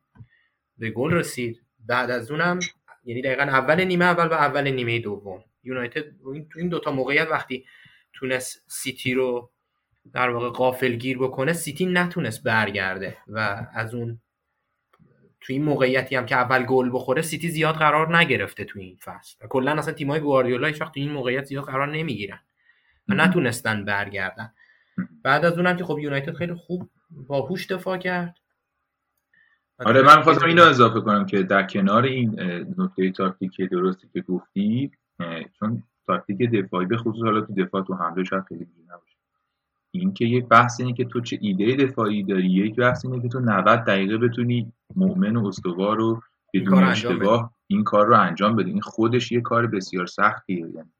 به گل رسید. بعد از اونم یعنی دقیقا اول نیمه اول و اول نیمه دوم. یونایتد تو این دوتا موقعیت وقتی تونست سیتی رو در واقع غافلگیر بکنه سیتی نتونست برگرده و از اون تو این موقعیتی هم که اول گل بخوره سیتی زیاد قرار نگرفته تو این فصل. و کلا اصلا تیمای گواردیولا هیچ وقت تو این موقعیت زیاد قرار نمی‌گیرن و نتونستن برگردن. بعد از اونم که خب یونایتد خیلی خوب باهوش دفاع کرد. آره من خواستم اینو اضافه کنم که در کنار این نکته تاکتیکی درستی که گفتی چون تاکتیک دفاعی به خصوص حالا تو دفاع تو حمله شاید خیلی نباشه. این که یک بحث اینه که تو چه ایده دفاعی داری یک بحث اینه که تو 90 دقیقه بتونی مؤمن و استوار رو بدون اشتباه این کار رو انجام بده این خودش یه کار بسیار سختیه. یعنی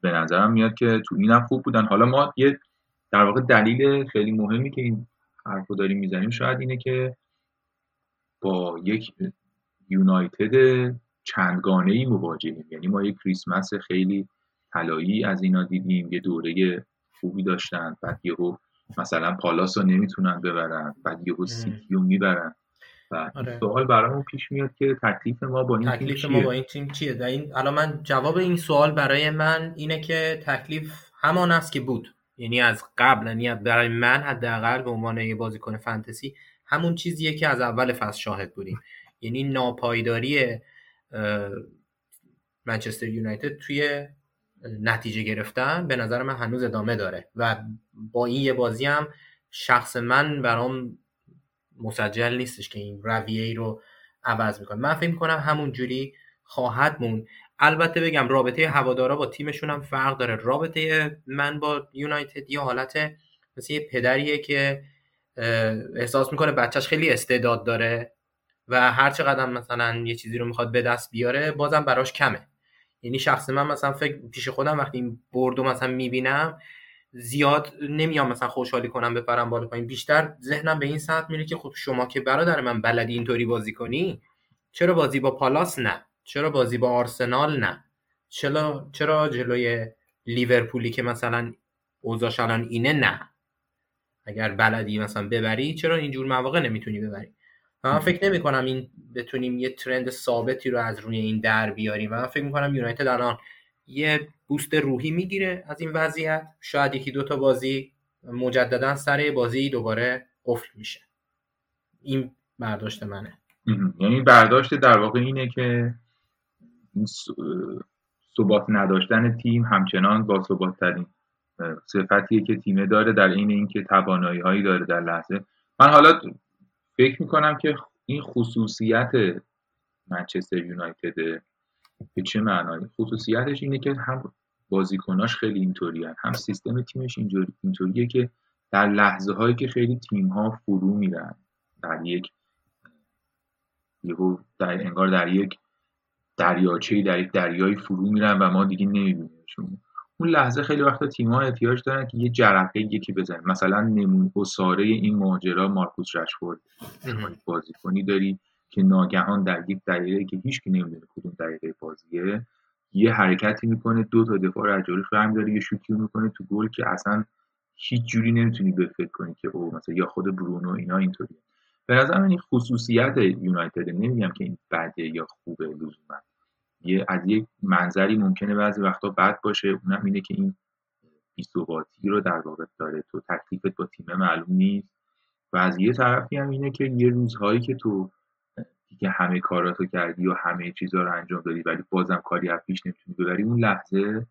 به نظرم میاد که تو اینم خوب بودن. حالا ما یه در واقع دلیل خیلی مهمی که این حرف رو داریم می‌زنیم شاید اینه که با یک یونایتد چندگانه ای مواجهیم. یعنی ما یک کریسمس خیلی طلایی از اینا دیدیم یه دوره خوبی داشتن بعد یهو مثلا پالاس رو نمی‌تونن ببرن بعد یهو سیتی رو می‌برن. و آره. سوال برامون پیش میاد که تکلیف ما با این تکلیف تیم ما با این تیم چیه؟ در این الان من جواب این سوال برای من اینه که تکلیف همان است که بود. یعنی از قبل یعنی برای من حداقل به عنوان یه بازیکن فانتزی همون چیزیه که از اول فصل شاهد بودیم. یعنی ناپایداری منچستر یونایتد توی نتیجه گرفتن به نظر من هنوز ادامه داره و با این یه بازی هم شخص من برام مسجل نیستش که این رویه رو عوض می‌کنه. من فکر می‌کنم همون جوری خواهد مون البته بگم رابطه هوادارا با تیمشون هم فرق داره. رابطه من با یونایتد یه حالت مثل یه پدریه که احساس می‌کنه بچهش خیلی استعداد داره و هر چقدر مثلا یه چیزی رو می‌خواد به دست بیاره بازم براش کمه. یعنی شخص من مثلا فکر پیش خودم وقتی این بردو مثلا می‌بینم زیاد نمیام مثلا خوشحالی کنم بپرم بالا پایین. بیشتر ذهنم به این سمت میره که خب شما که برادر من بلدی اینطوری بازی کنی چرا بازی با پالاس نه؟ چرا بازی با آرسنال نه؟ چرا چرا جلوی لیورپولی که مثلا اوضاعش الان اینه نه؟ اگر بلدی مثلا ببری چرا اینجور مواقع نمی‌تونی ببری؟ من فکر نمی کنم این بتونیم یه ترند ثابتی رو از روی این در بیاریم و من فکر می کنم یونایتد الان یه بوست روحی می‌گیره از این وضعیت. شاید یکی دوتا بازی مجددا سر بازی دوباره قفل میشه. این برداشت منه. یعنی برداشت در واقع اینه که ثبات نداشتن تیم همچنان با ثبات ترین صفتیه که تیمه داره در این اینکه توانایی هایی داره در لحظه. من حالا فکر می‌کنم که این خصوصیت منچستر یونایتد به چه معنایی؟ خصوصیتش اینه که هم بازیکناش خیلی اینطوری هم سیستم تیمش اینجوری اینطوریه که در لحظه هایی که خیلی تیم ها فرو میرن در یک یهو در انگار در یک دریاچه در یک دریای فرو میرن و ما دیگه نمیبینیمشون. اون لحظه خیلی وقتا تیم ها احتیاج دارن که یه جرقه یکی بزنن. مثلا نمون ساره این ماجرا مارکوس رشفورد بازیکنی داری که ناگهان در یک دقیقه که هیچ کی نمی‌دونه کدوم دقیقه بازیه یه حرکتی می‌کنه دو تا دفاع رو از جلوش داره یه شوتی می‌کنه تو گل که اصلا هیچ جوری نمی‌تونی به فکر کنی که او مثلا یا خود برونو اینا اینطوری به نظر این خصوصیت یونایتد نمیگم که این بده یا خوبه لزوما. یه از یک منظری ممکنه بعضی وقتا بد باشه. اونم اینه که این بی‌ثباتی رو در واقع داره. تو تکلیفت با تیم معلوم نیست. و از یه طرفی هم اینه که یه روزهایی که تو دیگه همه کاراتو کردی و همه چیزها رو انجام دادی ولی بازم کاری از پیش نمی‌تونی ببری اون لحظه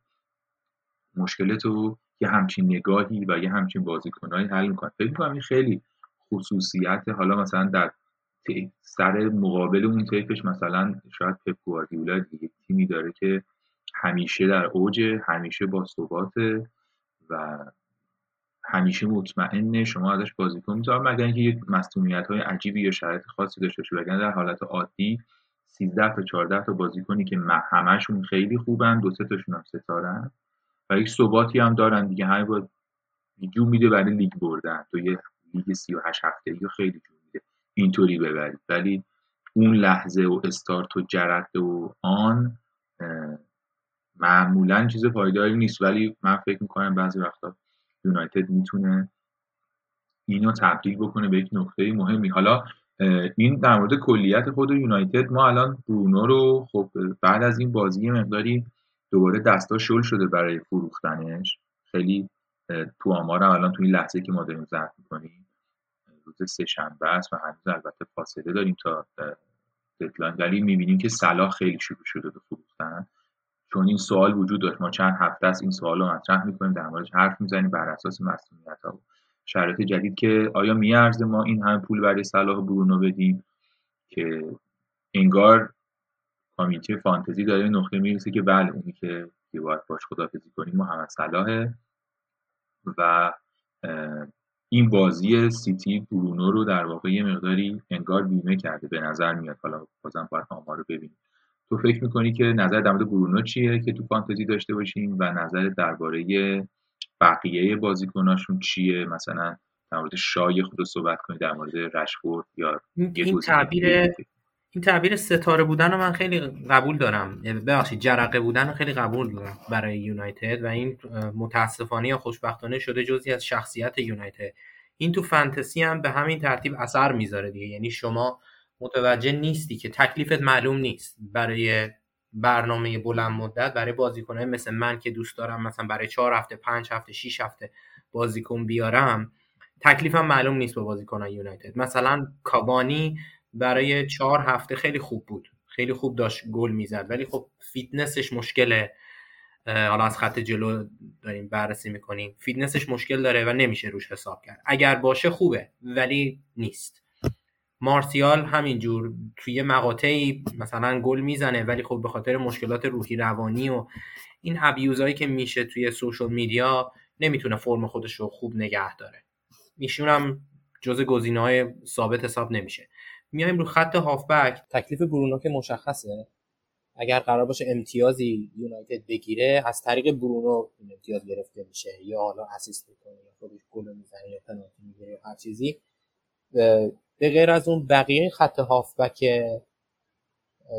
مشکل تو یه همچین نگاهی و یه همچین بازیکنهایی حل می‌کنه. فکر می‌کنم این خیلی خصوصیت حالا مثلا در سر مقابل اون تیپش مثلا شاید پپ گواردیولا دیگه تیمی داره که همیشه در اوج همیشه با ثبات و همیشه مطمئنه. شما ازش بازیکن می‌ذارم مگر اینکه یک مصونیت های عجیبی یا شرایط خاصی داشته باشه وگرنه در حالت عادی 13 تا 14 تا بازیکنی که همشون خیلی خوبن دو سه تاشون هم ستارن و یک ثباتی هم دارن دیگه. همه با میده برای لیگ بردن. تو یه لیگ 38 هفته یا خیلی جو میده اینطوری ببرید ولی اون لحظه و استارت و جرقه و آن معمولا چیز پایداری نیست. ولی من فکر می‌کنم بعضی وقتا یونایتد می‌تونه اینو تبدیل بکنه به یک نقطه مهمی. حالا این در مورد کلیت خود یونایتد ما الان برونو رو خب بعد از این بازی مقداری دوباره دستا شل شده برای فروختنش. خیلی تو آمار هم الان تو این لحظه که ما داریم ضبط می‌کنیم. روز سه شنبه است و هنوز البته فاصله داریم تا ددلاین ولی می‌بینیم که صلاح خیلی شروع شده به فروختن. چون این سوال وجود داشت ما چند هفته است این سوال رو مطرح می‌کنیم در موردش حرف می‌زنیم بر اساس مسئولیت ها شرایط جدید که آیا میارزه ما این همه پول برای صلاح برونو بدیم؟ که انگار کامیته فانتزی داره نقطه می‌رسه که بله اونی که باید باش خدافزی کنیم محمد صلاحه و این بازی سیتی برونو رو در واقع یه مقداری انگار بیمه کرده به نظر میاد. حالا بازم باید آمار رو ببینیم. تو فکر می‌کنی که نظر در مورد برونو چیه که تو فانتزی داشته باشیم و نظر درباره بقیه بازیکناشون چیه؟ مثلا در مورد شای خود رو صحبت کنید در مورد رشفورد یا این تعبیر این تعبیر ستاره بودن رو من خیلی قبول دارم. یعنی ببخشید جرقه بودن رو خیلی قبول دارم برای یونایتد و این متاسفانه یا خوشبختانه شده جزی از شخصیت یونایتد. این تو فانتزی هم به همین ترتیب اثر می‌ذاره دیگه. یعنی شما متوجه نیستی که تکلیفت معلوم نیست. برای برنامه بلند مدت برای بازیکنهای مثل من که دوست دارم مثلا برای چهار هفته پنج هفته شیش هفته بازیکن بیارم تکلیفم معلوم نیست با بازیکن یونایتد. مثلا کاوانی برای چهار هفته خیلی خوب بود. خیلی خوب داشت گل می‌زد. ولی خب فیتنسش مشکله. حالا از خط جلو داریم بررسی می‌کنیم. فیتنسش مشکل داره و نمیشه روش حساب کرد. اگر باشه خوبه ولی نیست. مارسیال همینجور توی مقاطعی مثلا گل می‌زنه ولی خب به خاطر مشکلات روحی روانی و این abuse هایی که میشه توی social media نمی‌تونه فرم خودش رو خوب نگه داره. ایشون هم جز گزینه های ثابت حساب نمیشه. میایم رو خط هافبک. تکلیف برونو که مشخصه. اگر قرار باشه امتیازی یونایتد بگیره از طریق برونو این امتیاز گرفته میشه. یا حالا اسیست می‌کنه یا خودش گل می‌زنه یا پنالتی می‌گیره یا هر چیزی. به غیر از اون بقیه خط هافبک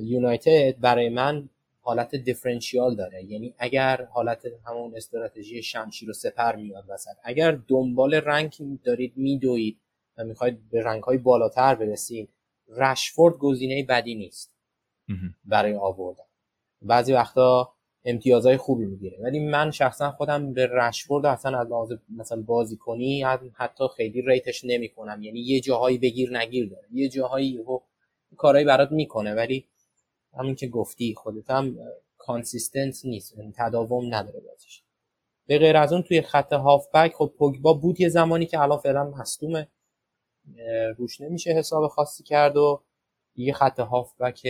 یونایتد برای من حالت دیفرنشیال داره. یعنی اگر حالت همون استراتژی شمشیر و سپر میاد وسط اگر دنبال رنگ دارید میدوید و می‌خواید به رنگ های بالاتر برسید رشفورد گزینه بدی نیست برای آوردن. بعضی وقتا امتیازهای خوبی می‌گیره. ولی من شخصا خودم به رشفورد اصلا از لحاظ مثلا بازی کنی حتی خیلی ریتش نمی‌کنم. یعنی یه جاهایی بگیر نگیر داره. یه جاهایی کارهایی برات می‌کنه. ولی همین که گفتی خودت هم کانسیستنت نیست. یعنی تداوم نداره بازیش. به غیر از اون توی خط هافبک خب پوگبا بود یه زمانی که الان فعلا مصدومه. روش نمیشه حساب خاصی کرد و یه خط هافبک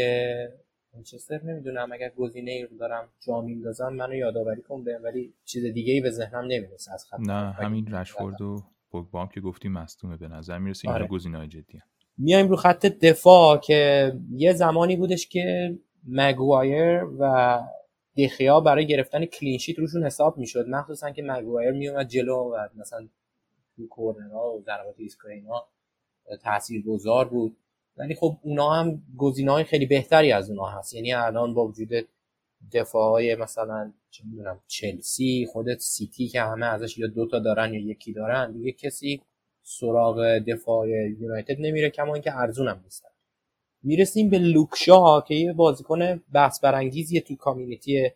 منچستر نمی‌دونم اگر گزینه ای رو دارم جا میندازم منو یادآوری کن به ولی چیز دیگه ای به ذهنم نمی‌رسه از خط نه همین رشفورد و پوگبا که گفتیم مصدومه به نظر می‌رسه اینا آره. گزینه‌های جدی میایم رو خط دفاع که یه زمانی بودش که مگوایر و دخیا برای گرفتن کلینشیت روشون حساب می‌شد. مخصوصا که مگوایر میومد جلو و مثلا تو کورنرها و ضربات تاثیر گذار بود. ولی خب اونا هم گزینه های خیلی بهتری از اونا هست. یعنی الان با وجود دفاع های مثلا چه می‌دونم چلسی خودت سیتی که همه ازش یا دوتا دارن یا یکی دارن دیگه کسی سراغ دفاع یونایتد نمیره کما اینکه ارزون هم نیستن. می‌رسیم به لوکشا که یه بازیکن بحث برانگیزیه تو کامیونیتی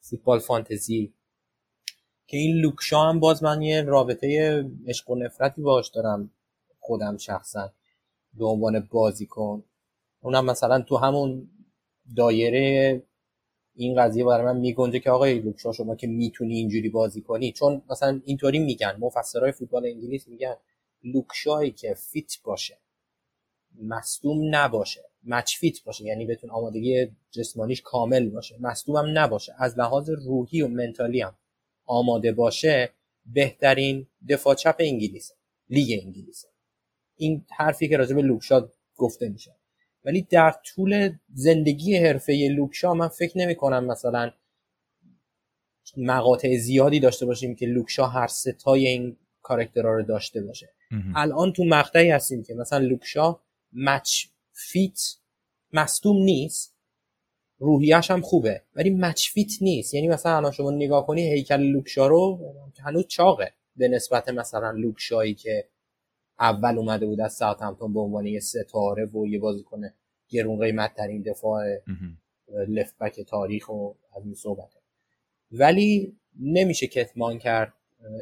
فوتبال فانتزی. که این لوکشا هم باز من یه رابطه عشق و نفرتی باش دارم. خودم شخصا به عنوان بازیکن. اونم مثلا تو همون دایره این قضیه برای من میگنجه که آقای لوکشا شما که می‌تونی اینجوری بازی کنی. چون مثلا اینطوری میگن مفسرهای فوتبال انگلیس میگن لوک شایی که fit باشه مصدوم نباشه. match fit باشه یعنی بدن آمادگی جسمانیش کامل باشه. مصدوم هم نباشه. از لحاظ روحی و mental ی هم آماده باشه بهترین دفاع چپ انگلیس لیگ انگلیس این حرفی که راجع به لوک شا گفته میشه. ولی در طول زندگی حرفه‌ای لوک شا من فکر نمی کنم مثلا مقاطع زیادی داشته باشیم که لوک شا هر سه تای این کارکترها رو داشته باشه. الان تو مقطعی هستیم که مثلا لوک شا match fit مصدوم نیست روحیش هم خوبه ولی match fit نیست. یعنی مثلا الان شما نگاه کنی هیکل لوک شا رو هنوز چاقه به نسبت مثلا لوک شایی که اول اومده بود از ساوثهمپتون به عنوان یه ستاره و یه بازیکن گرون قیمت ترین دفاع left back تاریخ و از این صحبت ولی نمیشه کتمان کرد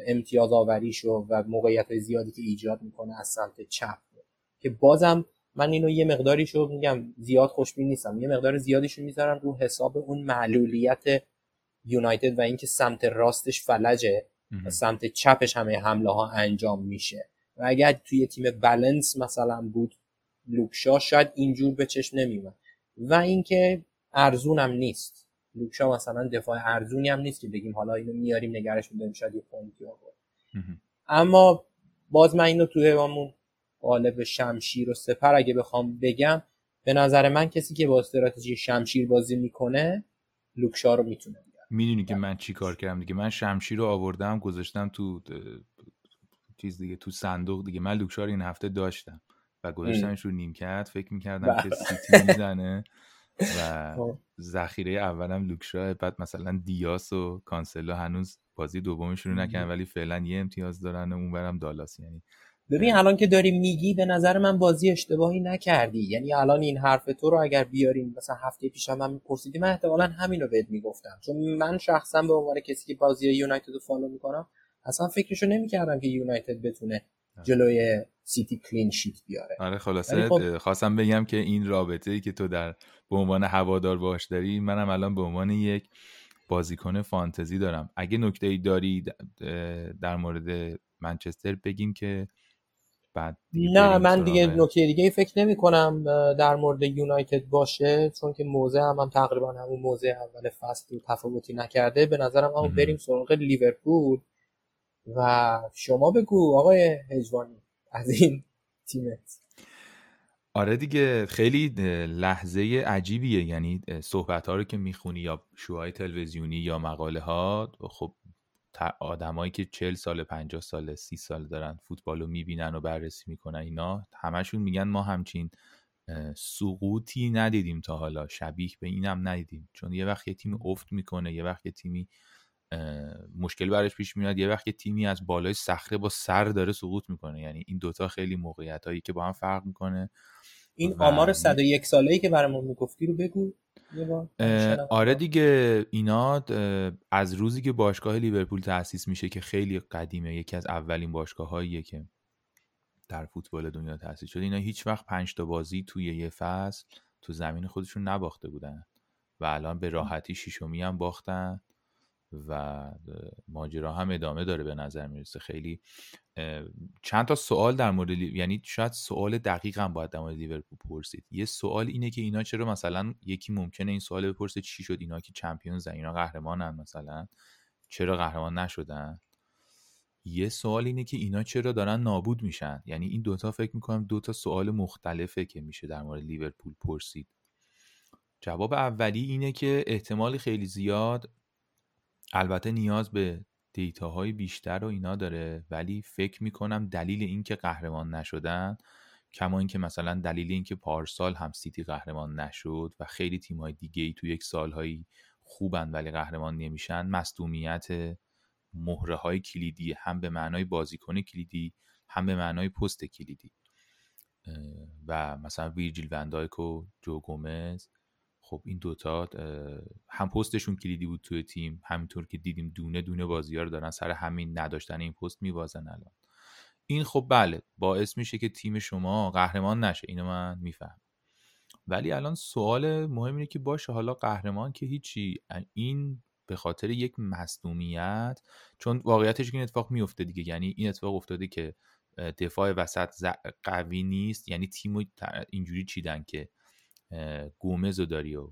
امتیاز آوریشو و موقعیت زیادی که ایجاد می‌کنه از سمت چپ. که بازم من اینو یه مقداریشو میگم زیاد خوشبین نیستم. یه مقدار زیادیشو می‌ذارم رو حساب اون معلولیت یونایتد و اینکه سمت راستش فلجه و سمت چپش همه حمله ها انجام میشه. و اگر توی تیم بلنس مثلا بود لوکشا شاید اینجور به چشم نمیومد و اینکه ارزونم نیست. لوک شا مثلا دفاع ارزونی هم نیست که بگیم حالا اینو میاریم نگهش میداریم شاید یه point ی اما باز من اینو تو همون قالب شمشیر و سپر اگه بخوام بگم به نظر من کسی که با استراتژی شمشیر بازی می‌کنه لوک شا رو می‌تونه می‌دونی که من چی کار کردم دیگه؟ من شمشیر رو آوردم گذاشتم تو چیز دیگه تو صندوق دیگه. من لوک شا رو این هفته داشتم و گذاشتمش رو نیمکت. فکر می‌کردم که بله. (laughs) سیتی می‌زنه و خب. ذخیره اولم لوک شا بعد مثلا دیاس و کانسلو هنوز بازی دومشون رو نکردن ولی فعلا یه امتیاز دارن و اونورم دالاس. یعنی ببین الان که داری میگی به نظر من بازی اشتباهی نکردی. یعنی الان این حرف تو رو اگر بیاریم مثلا هفته پیش هم, من پرسیدی من احتمالا همین رو بهت می‌گفتم. چون من شخصا به عنوان کسی که بازی یونایتد رو follow می‌کنم اصلا فکرشو نمی‌کردم که یونایتد بتونه جلوی سیتی کلین شیت بیاره. آره خلاصه خب... خواستم بگم که این رابطه ای که تو در به عنوان هوادار باش داری منم الان به عنوان یک بازیکن فانتزی دارم. اگه نکته ای داری در مورد منچستر بگیم که بعد نه من دیگه نکته دیگه فکر نمی کنم در مورد یونایتد باشه چون که موضع هم, هم تقریبا همون موضع اول فصل تفاوتی نکرده. به نظرم هم بریم سراغ لیورپول. و شما بگو آقای هجوانی از این تیمت. آره دیگه خیلی لحظه عجیبیه. یعنی صحبت ها رو که می‌خونی یا شوهای تلویزیونی یا مقاله ها خب آدمایی که 40 سال 50 سال 30 سال دارن فوتبال رو می‌بینن و بررسی می‌کنن اینا همشون میگن ما همچین سقوطی ندیدیم تا حالا. شبیه به اینم ندیدیم. چون یه وقت یه تیم افت می‌کنه یه وقت یه تیمی مشکل براش پیش میاد. یه وقت یه تیمی از بالای صخره با سر داره سقوط می‌کنه. یعنی این دوتا خیلی موقعیت هایی که با هم فرق می‌کنه. این آمار 101 ساله ای که برامون می‌گفتی رو بگو. آره دیگه اینا از روزی که باشگاه لیورپول تأسیس میشه که خیلی قدیمه. یکی از اولین باشگاه که در فوتبال دنیا تأسیس شده. اینا هیچ وقت پنج تا بازی توی یه فصل تو زمین خودشون نباخته بودن و الان به راحتی شیشمی هم باختن. و ماجرا هم ادامه داره به نظر می‌رسه. خیلی چند تا سوال در مورد یعنی شاید سوال دقیق هم باید در مورد لیورپول پرسید. یه سوال اینه که اینا چرا مثلا یکی ممکنه این سوال بپرسه چی شد اینا که چمپیونز اینا قهرمانن مثلا. چرا قهرمان نشدن؟ یه سوال اینه که اینا چرا دارن نابود میشن. یعنی این دوتا فکر می‌کنم دوتا سوال مختلفه که میشه در مورد لیورپول پرسید. جواب اولی اینه که احتمال خیلی زیاد البته نیاز به دیتاهای بیشتر و اینا داره ولی فکر می‌کنم دلیل اینکه قهرمان نشدن کما اینکه مثلا دلیل اینکه پارسال هم سیتی قهرمان نشد و خیلی تیم‌های دیگه ای تو یک سالهایی خوبن ولی قهرمان نمیشن مصدومیت مهره های کلیدی هم به معنای بازیکن کلیدی هم به معنای پست کلیدی. و مثلا ویرجیل وندایک و جو گومز خب این دوتا هم پستشون کلیدی بود توی تیم همینطور که دیدیم دونه دونه بازی ها رو دارن سر همین نداشتن این پست میبازن الان. این خب بله باعث میشه که تیم شما قهرمان نشه اینو من میفهم. ولی الان سوال مهم اینه که باشه حالا قهرمان که هیچی این به خاطر یک مصدومیت چون واقعیتش این اتفاق میفته دیگه یعنی این اتفاق افتاده که دفاع وسط قوی نیست یعنی تیم اینجوری چیدن که گومز رو داری و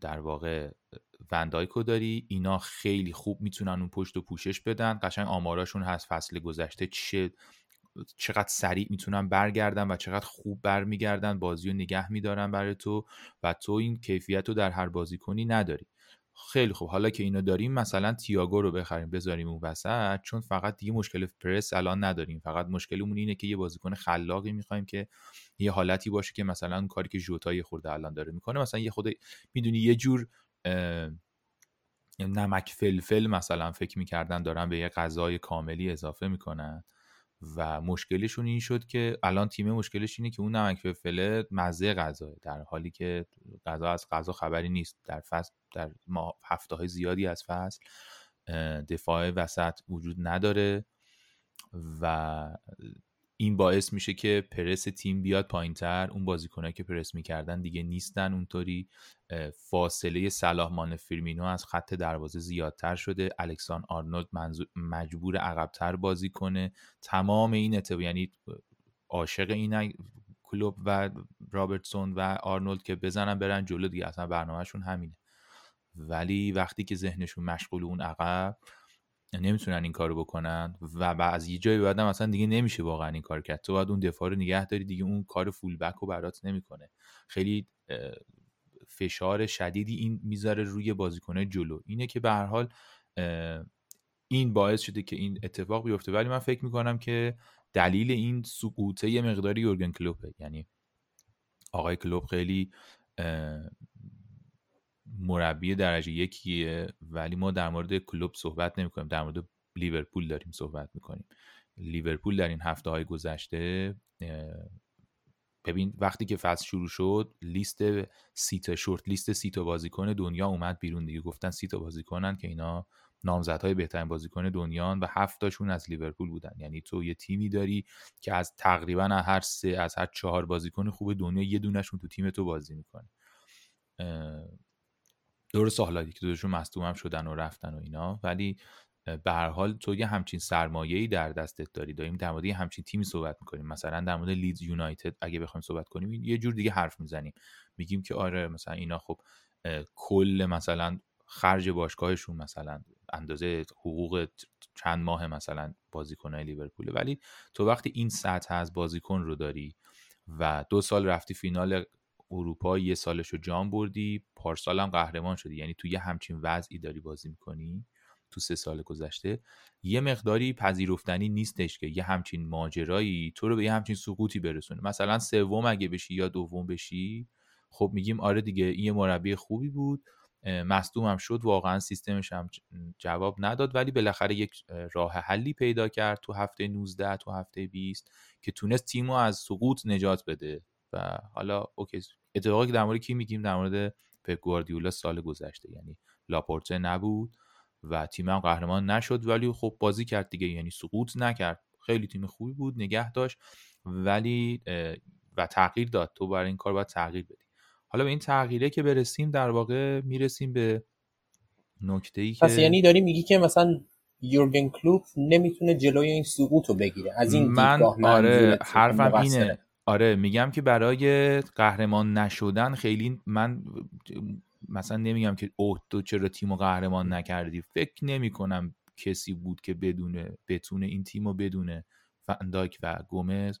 در واقع وندایکو داری. اینا خیلی خوب می‌تونن اون پشت و پوشش بدن. قشنگ آماراشون هست. فصل گذشته چه چقدر سریع می‌تونن برگردن و چقدر خوب برمیگردن. بازی رو نگه میدارن برای تو و تو این کیفیت رو در هر بازی کنی نداری. خیلی خوب. حالا که اینو داریم مثلا تییاگو رو بخریم بذاریم اون وسط. چون فقط دیگه مشکل پرس الان نداریم. فقط مشکلمون اینه که یه بازیکن خلاقی می‌خوایم که یه حالتی باشه که مثلا کاری که ژوتا خورده الان داره می‌کنه مثلا یه خود می‌دونی یه جور نمک فلفل مثلا فکر می‌کردن دارن به یه غذای کاملی اضافه می‌کنن و مشکلشون این شد که الان تیم مشکلش اینه که اون نمک فلفل مزه غذا در حالی که غذا از غذا خبری نیست. در فصل در هفته های زیادی از فصل دفاع وسط وجود نداره و این باعث میشه که پرس تیم بیاد پایینتر. اون بازیکنایی که پرس می‌کردن دیگه نیستن اونطوری. فاصله صلاح مانه فیرمینو از خط دروازه زیادتر شده. الکساندر آرنولد مجبور عقبتر بازی کنه. تمام این اتفاق یعنی عاشق این کلوپ و رابرتسون و آرنولد که بزنن برن جلو دیگه. اصلا برنامهشون همینه. ولی وقتی که ذهنشون مشغول اون عقب نمی‌تونن این کارو بکنن و از یه جایی بعدم اصلا دیگه نمیشه واقعا این کار کرد. تو باید اون دفاع رو نگه داری دیگه اون کار فول بک رو برات نمی‌کنه. خیلی فشار شدیدی این می‌ذاره روی بازیکنه جلو. اینه که به هر حال این باعث شده که این اتفاق بیفته. ولی من فکر می‌کنم که دلیل این سقوطه یه مقداری یورگن کلوپه. یعنی آقای کلوب خیلی مربی درجه یکیه ولی ما در مورد کلوپ صحبت نمی کنیم در مورد لیورپول داریم صحبت می‌کنیم. لیورپول در این هفته های گذشته ببین وقتی که فصل شروع شد لیست سی تا short list سی تا بازیکن دنیا اومد بیرون دیگه. گفتن سی تا بازیکنن که اینا نامزدهای بهترین بازیکن دنیا و هفتاشون از لیورپول بودن. یعنی تو یه تیمی داری که از تقریبا هر سه از هر چهار بازیکن خوب دنیا یه دونشون تو تیم تو بازی می‌کنه. درست حالا که دوشون مصدوم هم شدن و رفتن و اینا. ولی به هر حال تو یه همچین سرمایه‌ای در دستت داری. داریم در مورد همچین تیمی صحبت می‌کنیم. مثلا در مورد لیدز یونایتد اگه بخوایم صحبت کنیم یه جور دیگه حرف می‌زنیم. میگیم که آره مثلا اینا خب کل مثلا خرج باشگاهشون مثلا اندازه حقوق چند ماه مثلا بازیکنهای لیورپول ولی تو وقتی این سطح از بازیکن رو داری و دو سال رفتی فینال اروپا یه سالش رو جام بردی پارسال هم قهرمان شدی. یعنی تو یه همچین وضعی داری بازی می‌کنی تو سه سال گذشته. یه مقداری پذیرفتنی نیستش که یه همچین ماجرایی تو رو به یه همچین سقوطی برسونه. مثلا سوم اگه بشی یا دوم بشی خب میگیم آره دیگه این مربی خوبی بود. مصدوم هم شد واقعا سیستمش هم جواب نداد ولی بالاخره یک راه حلی پیدا کرد تو هفته 19 تو هفته 20 که تونست تیمو از سقوط نجات بده. و حالا اوکی اتفاقی که در مورد کی میگیم؟ در مورد پپ گواردیولا سال گذشته. یعنی لاپورته نبود و تیم هم قهرمان نشد ولی خب بازی کرد دیگه. یعنی سقوط نکرد. خیلی تیم خوبی بود نگه داشت ولی و تغییر داد. تو برای این کار باید تغییر بدی. حالا به این تغییره که برسیم در واقع می‌رسیم به نکته ای که پس یعنی داری میگی که مثلا یورگن کلوپ نمی‌تونه جلوی این سقوط رو بگیره؟ از این من آره حرفم اینه. آره میگم که برای قهرمان نشدن خیلی من مثلا نمیگم که اوه تو چرا تیم و قهرمان نکردی؟ فکر نمی کنم کسی بود که بدونه بتونه این تیم رو بدونه. فنداک و گومز.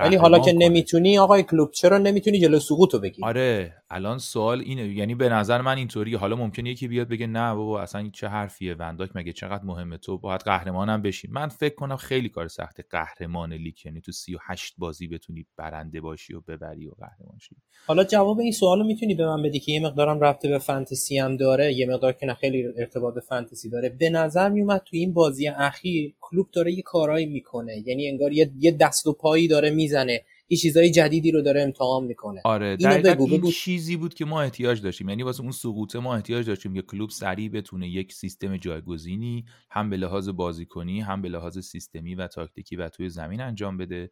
ولی حالا که نمی‌تونی آقای کلوب چرا نمی‌تونی جلو سقوط رو بگیری؟ آره الان سوال اینه. یعنی به نظر من اینطوری. حالا ممکنه یکی بیاد بگه نه بابا اصلا چه حرفیه؟ ونداک مگه چقدر مهمه؟ تو باید قهرمانم بشی من فکر کنم خیلی کار سخته قهرمان لیگ یعنی تو 38 بازی بتونی برنده باشی و ببری و قهرمان شی. حالا جواب این سوالو می‌تونی به من بدی که یه مقدارم رفته به فانتزی هم داره یه مقدار که نه خیلی ارتباط به فانتزی داره. به نظر میومد تو این بازی اخیر کلوب داره یه کارایی می‌کنه. یعنی انگار یه دست و پایی داره می‌زنه. یه چیزای جدیدی رو داره امتحان می‌کنه. آره دقیقا این چیزی بود که ما احتیاج داشتیم. یعنی واسه اون سقوطه ما احتیاج داشتیم که کلوب سریع بتونه یک سیستم جایگزینی هم به لحاظ بازیکنی هم به لحاظ سیستمی و تاکتیکی و توی زمین انجام بده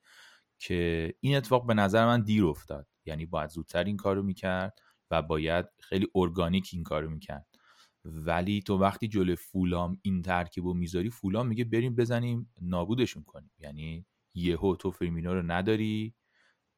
که این اتفاق به نظر من دیر افتاد. یعنی باید زودتر این کارو می‌کرد و باید خیلی ارگانیک این کارو می‌کرد. ولی تو وقتی جلو فولام این ترکیب رو می‌ذاری فولام میگه بریم بزنیم نابودشون کنیم. یعنی یهو تو فرمینو رو نداری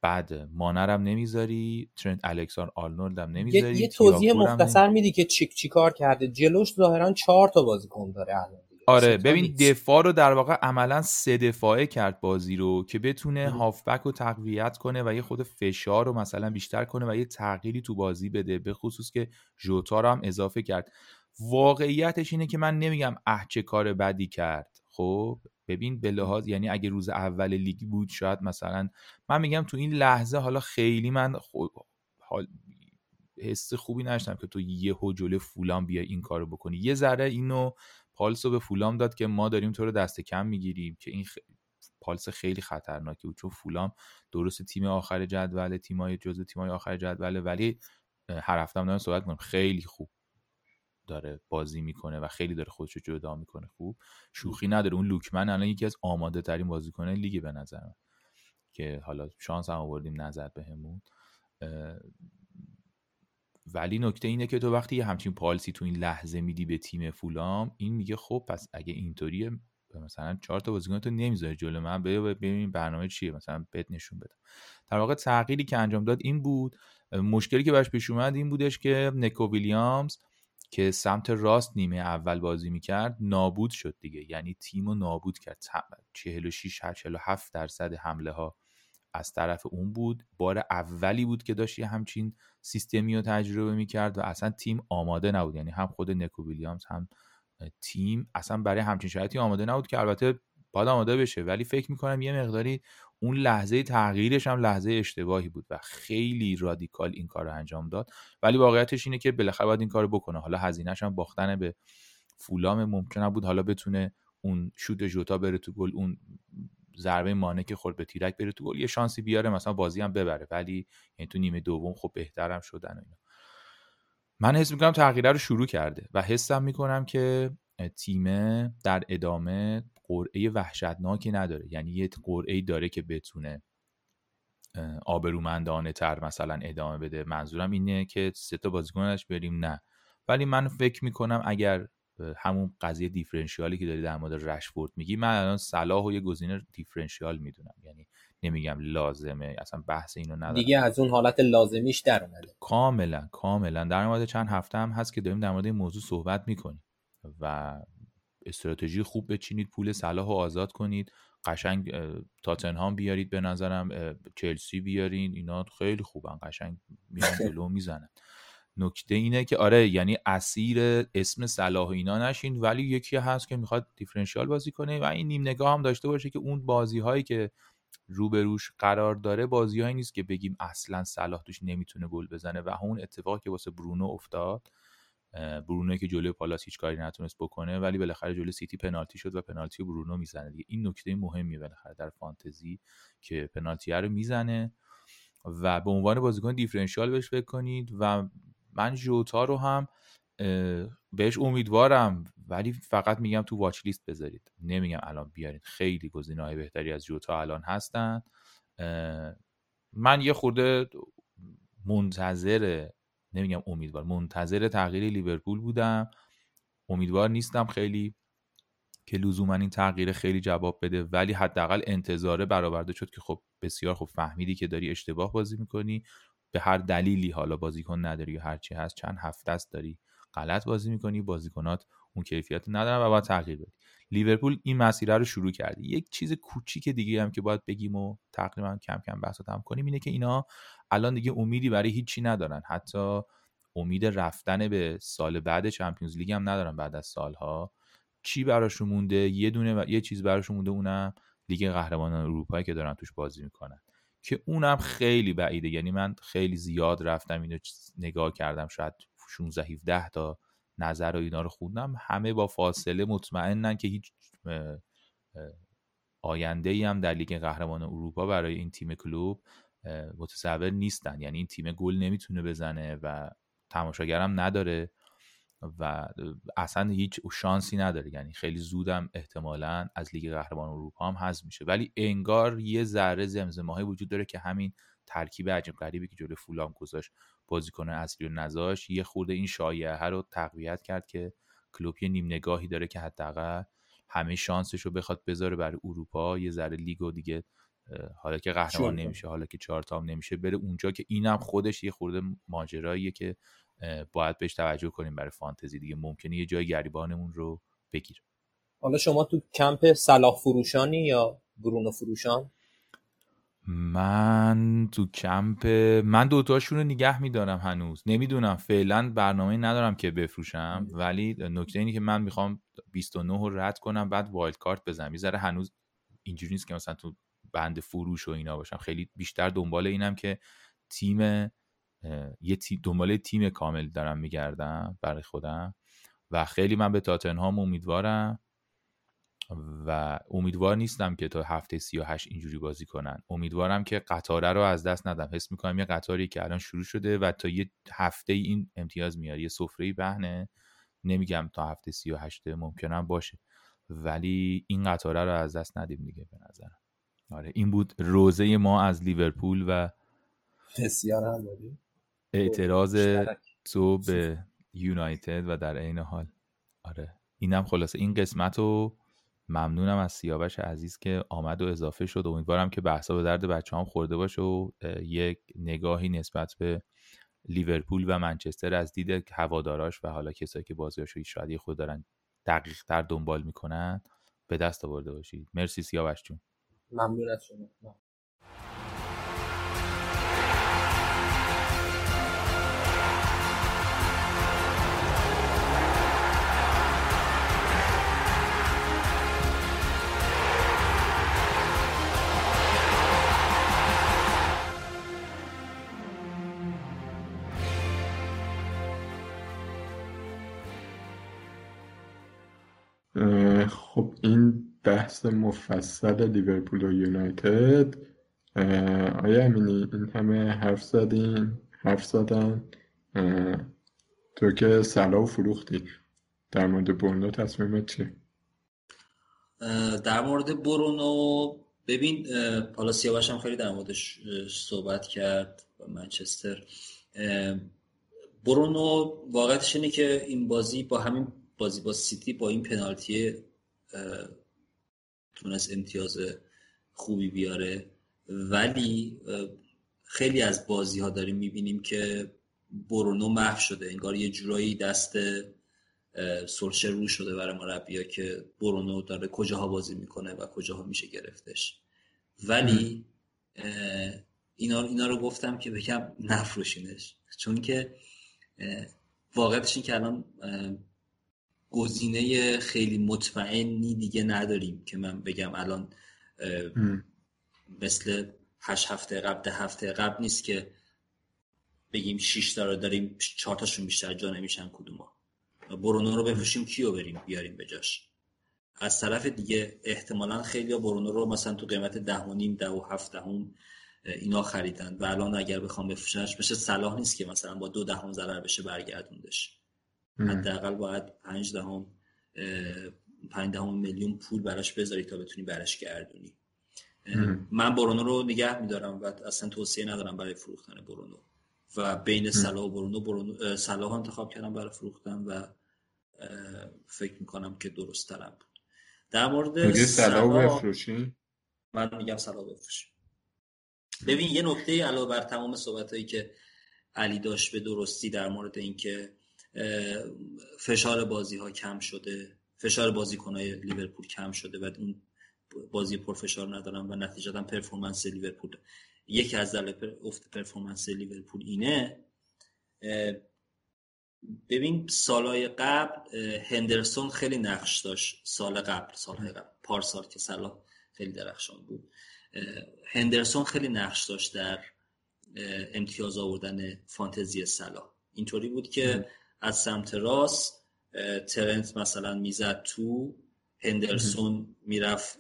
بعد مانرم نمی‌ذاری ترنت الکسان آرنولد هم نمی‌ذاری یه, توضیح مختصر میدی که چیک چی کار کرده؟ جلوش ظاهرا چهار تا بازیکن داره الان آره ببین دفاع رو در واقع عملا سه دفاعه کرد بازی رو که بتونه هافبک رو تقویت کنه و یه خود فشار رو مثلا بیشتر کنه و یه تغییری تو بازی بده به خصوص که جوتا رو هم اضافه کرد. واقعیتش اینه که من نمیگم اه چه کار بدی کرد. خب ببین به لحاظ یعنی اگه روز اول لیگ بود شاید مثلا من میگم تو این لحظه حالا خیلی من حال حس خوبی نشتم که تو یه جلو فولام بیا این کارو بکنی. یه ذره اینو پالسو به فولام داد که ما داریم تو رو دست کم می‌گیریم که این خ... پالس خیلی خطرناکه بود چون فولام درست تیم آخر جدول تیمای جزو تیمای آخر جدول ولی هر هفته دارم صحبت کنم خیلی خوب. داره بازی می‌کنه و خیلی داره خودش رو جدا می‌کنه. خوب؟ شوخی نداره. اون لوکمن الان یکی از آماده ترین بازیکنه لیگ به نظر من. که حالا شانس هم آوردیم نظر بهمون. ولی نکته اینه که تو وقتی یه همچین پالسی تو این لحظه میدی به تیم فولام این میگه خب پس اگه اینطوریه مثلا چهار تا بازیکن تو نمی‌ذاری جلو من ببین برنامه چیه مثلا بهت نشون بدم. در واقع تغییری که انجام داد این بود مشکلی که براش پیش اومد این بودش که نکو ویلیامز که سمت راست نیمه اول بازی می‌کرد نابود شد دیگه. یعنی تیم رو نابود کرد. 46 47 درصد حمله ها از طرف اون بود. بار اولی بود که داشت یه همچین سیستمی رو تجربه می‌کرد و اصلا تیم آماده نبود. یعنی هم خود نکو ویلیامز هم تیم اصلا برای همچین شرایطی آماده نبود که البته باید آماده بشه. ولی فکر می‌کنم یه مقداری اون لحظه تغییرش هم لحظه اشتباهی بود و خیلی رادیکال این کار رو انجام داد. ولی واقعیتش اینه که بالاخره باید این کار رو بکنه. حالا هزینهش هم باختن به فولام ممکن بود حالا بتونه اون شوت جوتا بره تو گل اون ضربه مانه که خورد به تیرک بره تو گل یه شانسی بیاره مثلا بازی هم ببره. ولی یعنی تو نیمه دوم خب بهترم شدن و اینا. من حس می‌کنم تغییره رو شروع کرده و حسم می‌کنم که تیمه در ادامه قرعه وحشتناکی نداره. یعنی یه قرعه داره که بتونه آبرومندانه تر مثلا ادامه بده. منظورم اینه که سه تا بازیکنش بریم. نه. ولی من فکر می‌کنم اگر همون قضیه دیفرنشیالی که داری در مورد رشفورد میگی من الان صلاح و یه گزینه دیفرنشیال می‌دونم. یعنی نمیگم لازمه. اصلا بحث اینو ندارم. دیگه از اون حالت لازمیش در اومده. کاملا کاملا. در مورد چند هفته هم هست که داریم در مورد این موضوع صحبت می‌کنیم. و استراتژی خوب بچینید پول صلاح رو آزاد کنید. قشنگ تاتنهام بیارید به نظرم چلسی بیارین اینا خیلی خوبن قشنگ میان (laughs) جلو می‌زنن. نکته اینه که آره یعنی اسیر اسم صلاح و اینا نشین ولی یکی هست که می‌خواد دیفرنشیال بازی کنه و این نیم نگاه هم داشته باشه که اون بازی هایی که روبروش قرار داره بازیهایی نیست که بگیم اصلا صلاح توش نمی‌تونه گل بزنه و اون اتفاقی که واسه برونو افتاد برونو که جلوی پالاس هیچ کاری نتونست بکنه ولی بالاخره جلوی سیتی پنالتی شد و پنالتی برونو می‌زنه دیگه. این نکته مهمی بالاخره در فانتزی که پنالتی رو می‌زنه و به عنوان بازیکن دیفرنشیال بهش فکر کنید و من جوتا رو هم بهش امیدوارم ولی فقط میگم تو واچ لیست بذارید. نمیگم الان بیارید. خیلی گزینه های بهتری از جوتا الان هستن. من یه خورده منتظر نمیگم امیدوار منتظر تغییر لیورپول بودم. امیدوار نیستم خیلی که لزوما این تغییر خیلی جواب بده ولی حداقل انتظاره برآورده شد که خب بسیار خوب فهمیدی که داری اشتباه بازی می‌کنی. به هر دلیلی حالا بازیکن نداری یا هرچی هست چند هفته است داری غلط بازی می‌کنی بازیکنات اون کیفیت ندارن و باید تغییر بدی. لیورپول این مسیره رو شروع کرده. یک چیز کوچیک دیگه هم که باید بگیم و تقریبا کم کم بحث هم کنیم اینه که اینا الان دیگه امیدی برای هیچی ندارن. حتی امید رفتن به سال بعد چمپیونز لیگ هم ندارن بعد از سالها. چی براشون مونده؟ یه دونه و یه چیز براشون مونده اونم لیگ قهرمانان اروپایی که دارن توش بازی می‌کنن. که اونم خیلی بعیده. یعنی من خیلی زیاد رفتم اینو نگاه کردم شاید 16 17 تا نظر و اینا رو خوندم. همه با فاصله مطمئنن که هیچ آینده ای هم در لیگ قهرمان اروپا برای این تیم کلوب متصور نیستن. یعنی این تیم گل نمی‌تونه بزنه و تماشاگرم نداره و اصلا هیچ شانسی نداره. یعنی خیلی زودم احتمالا از لیگ قهرمان اروپا هم حذف میشه. ولی انگار یه ذره زمزمه وجود داره که همین ترکیب عجیب غریبی که جلوی فولام گذاشت بازیکن اصلی و نذاش یه خورده این شایعه رو تقویت کرد که کلوب یه نیم نگاهی داره که حداقل همه شانسش رو بخواد بذاره برای اروپا. یه ذره لیگ و دیگه حالا که قهرمان نمیشه حالا که چهار تام نمیشه بره اونجا که اینم خودش یه خورده ماجراییه که باید بهش توجه کنیم برای فانتزی دیگه. ممکنه یه جای گریبانمون رو بگیره. حالا شما تو کمپ صلاح فروشانی یا برونو فروشان؟ من تو کمپ من دوتاشون رو نگه میدارم هنوز. نمی‌دونم فعلا برنامه ندارم که بفروشم ولی نکته اینه که من می‌خوام 29 رو رد کنم بعد wild card بزنم. یه هنوز اینجوری نیست که مثلا تو بند فروش و اینا باشم. خیلی بیشتر دنبال اینم که تیم یه تی دنبال تیم کامل دارم میگردم برای خودم. و خیلی من به تاتنهام امیدوارم. و امیدوار نیستم که تا هفته 38 اینجوری بازی کنن. امیدوارم که قطاره رو از دست ندم. حس می‌کنم یه قطاری که الان شروع شده و تا یه هفته این امتیاز میاره. یه سفره بهنه. نمیگم تا هفته 38 ممکنم باشه. ولی این قطاره رو از دست ندیم دیگه به نظرم. آره این بود روزه ما از لیورپول و بسیار اعتراض تو به یونایتد و در عین حال. آره اینم خلاصه. این قسمت رو ممنونم از سیاوش عزیز که آمد و اضافه شد. امیدوارم که بحثا به درد بچه هم خورده باشه و یک نگاهی نسبت به لیورپول و منچستر از دید هواداراش و حالا کسایی که بازیاشو شاید خود دارن دقیق تر دنبال می‌کنن به دست آورده باشید. مرسی سیاوش جون. ممنون از شما. این بحث مفصل لیورپول و یونایتد آیا امینی این همه حرف زدین؟ حرف زدن؟ تو که سلا فروختی. در مورد برونو تصمیمت چی؟ در مورد برونو ببین حالا سیاوش هم خیلی در موردش صحبت کرد منچستر. برونو واقعتش اینه که این بازی با همین بازی با سیتی با این پنالتی تونست امتیاز خوبی بیاره. ولی خیلی از بازی ها داریم می‌بینیم که برونو محو شده. انگار یه جورایی دست سرشه رو شده برای مربیا که برونو داره کجاها بازی می‌کنه و کجاها میشه گرفتش. ولی اینا, اینا رو گفتم که بگم نفروشینش. چون که واقعیتش این که الان گزینه خیلی مطمئنی دیگه نداریم که من بگم الان مثل هشت هفته قبل ده هفته قبل نیست که بگیم شیش تا رو داریم چهار تاشون بیشتر جا نمیشن کدوما برونو رو بفروشیم کیو بریم بیاریم به جاش؟ از طرف دیگه احتمالا خیلی برونو رو مثلا تو قیمت ده و نیم ده و هفت دهم اینا خریدن. و الان اگر بخوام بفروشنش بشه صلاح نیست که مثلا با دو دهم ضرر بشه برگردوندش. حداقل باید پنج دهم پنج دهم میلیون پول براش بذاری تا بتونی برش گردونی. من برونو رو نگه میدارم و اصلا توصیه ندارم برای فروختن برونو. و بین صلاح و برونو, برونو صلاح انتخاب کردم برای فروختن و فکر می‌کنم که درست ترم بود. در مورد صلاح بفروشی؟ من میگم صلاح بفروشی. ببین یه نکته علاوه بر تمام صحبت هایی که علی داشت به درستی در مورد اینکه فشار بازی ها کم شده فشار بازیکن های لیورپول کم شده و اون بازی پرفشار ندارن و نتیجتا performance لیورپول. یکی از دلایل افت performance لیورپول اینه ببین سالهای قبل هندرسون خیلی نقش داشت. سال قبل سالهای قبل. پارسال که صلاح خیلی درخشان بود. هندرسون خیلی نقش داشت در امتیاز آوردن فانتزی سلا اینطوری بود که از سمت راست ترنت مثلا می‌زد تو هندرسون می‌رفت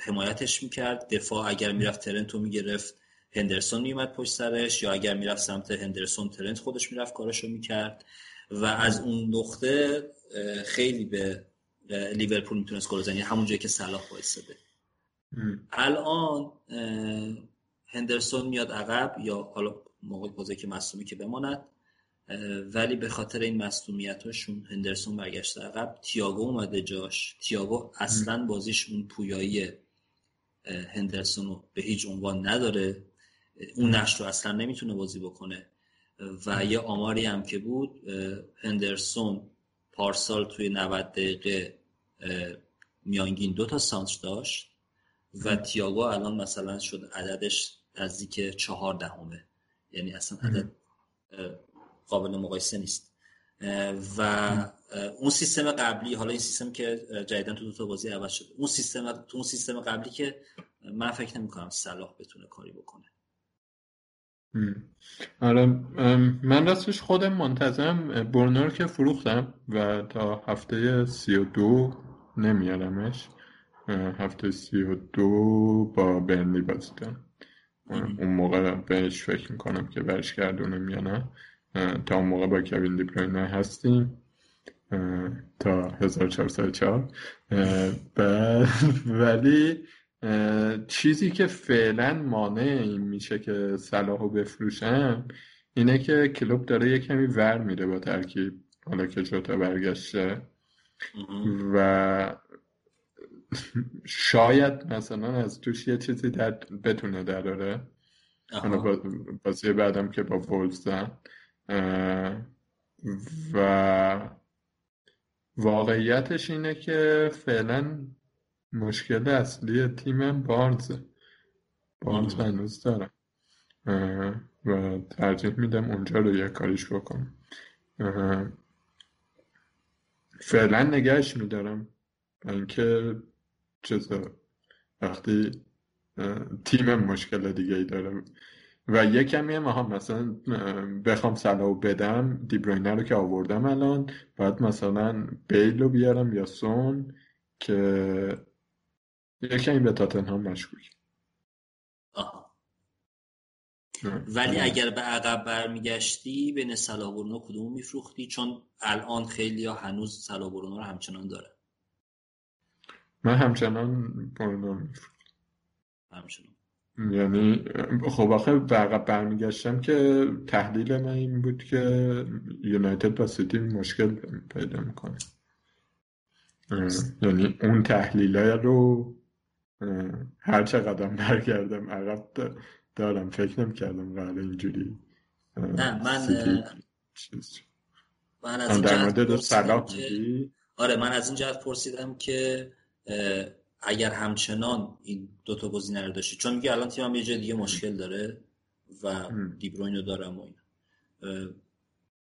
حمایتش می‌کرد. دفاع اگر می‌رفت ترنت رو می‌گرفت هندرسون میومد پشت سرش. یا اگر می‌رفت سمت هندرسون ترنت خودش می‌رفت کارشو می‌کرد. و از اون نقطه خیلی به لیورپول می‌تونست گل بزنه. همون جایی که صلاح وایساده. الان هندرسون میاد عقب یا حالا موقع بازی که مصومی که بماند. ولی به خاطر این مصومیتاشون هندرسون برگشته. عقب تییاگو اومده جاش. تییاگو اصلا بازیش اون پویایی هندرسون رو به هیچ عنوان نداره. اون نقش رو اصلا نمی‌تونه بازی بکنه. و یه آماری هم که بود هندرسون پارسال توی 90 دقیقه میانگین دو تا سانتر داشت. و تییاگو الان مثلا شد عددش نزدیک چهار دهمه یعنی اصلا عدد قابل مقایسه نیست. و اون سیستم قبلی حالا این سیستم که جدیدن تو دو تا بازی عوض شده اون سیستم تو اون سیستم قبلی که من فکر نمی کنم صلاح بتونه کاری بکنه. آره من راستش خودم منتظرم برنر که فروختم و تا هفته سی و دو نمیارمش. هفته سی و دو با برنلی بازی اون موقع بهش فکر می‌کنم که برش گردونم یا نه تا اون موقع با کوین دیبروینه هستیم. تا 1404 (laughs) ولی چیزی که فعلا مانع این میشه که صلاحو بفروشم اینه که کلوب داره یه کمی ور میره با ترکیب حالا که جوتا برگشته. و شاید مثلا از توش یه چیزی در بتونه دراره. حالا بازی بعدم که با وولز و واقعیتش اینه که فعلا مشکل اصلی تیمم بارنزه. بارنز هنوز دارم و ترجیح میدم اونجا رو یه کاریش بکنم. فعلا نگهش میدارم اینکه چیزا وقتی تیمم مشکل دیگه ای داره. و یه کمی هم ها مثلا بخوام سلاو بدم دیبروینه رو که آوردم الان باید مثلا بیل رو بیارم یا سون که یه کمی به تاتنهام مشکوک. ولی اگر به عقب برمیگشتی بین سلا برونو کدوم میفروختی؟ چون الان خیلی ها هنوز سلا برونو رو همچنان داره من همچنان برونو میفروختم. همچنان. یعنی خب آخه به عقب برمیگشتم که تحلیل من این بود که یونایتد با سیتی مشکل پیدا می‌کنه. یعنی اون تحلیل رو هر چه قدم برگردم عقب دارم. فکر نمی کردم قرار اینجوری نه من من از این مورد آره من از این جهت پرسیدم که اگر همچنان این دوتا گزینه رو داشتی چون میگه الان تیمم یه جای دیگه مشکل داره و دیبروین رو دارم و این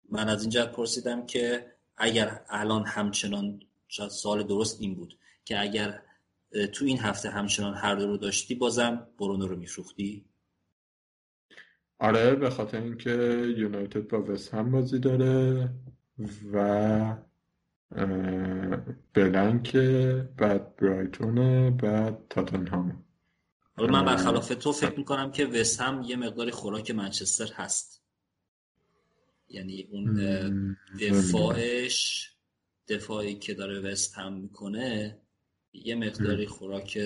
من از این جهت پرسیدم که اگر الان همچنان شاید سال درست این بود که اگر تو این هفته همچنان هر دو رو داشتی بازم برونو رو میفروختی؟ آره به خاطر اینکه یونایتد با وست هم بازی داره و بلنک بعد برایتون بعد تاتنهام. آره من برخلاف تو فکر می‌کنم که وست هم یه مقداری خوراک منچستر هست. یعنی اون دفاعش دفاعی که داره وست هم می‌کنه یه مقداری خوراک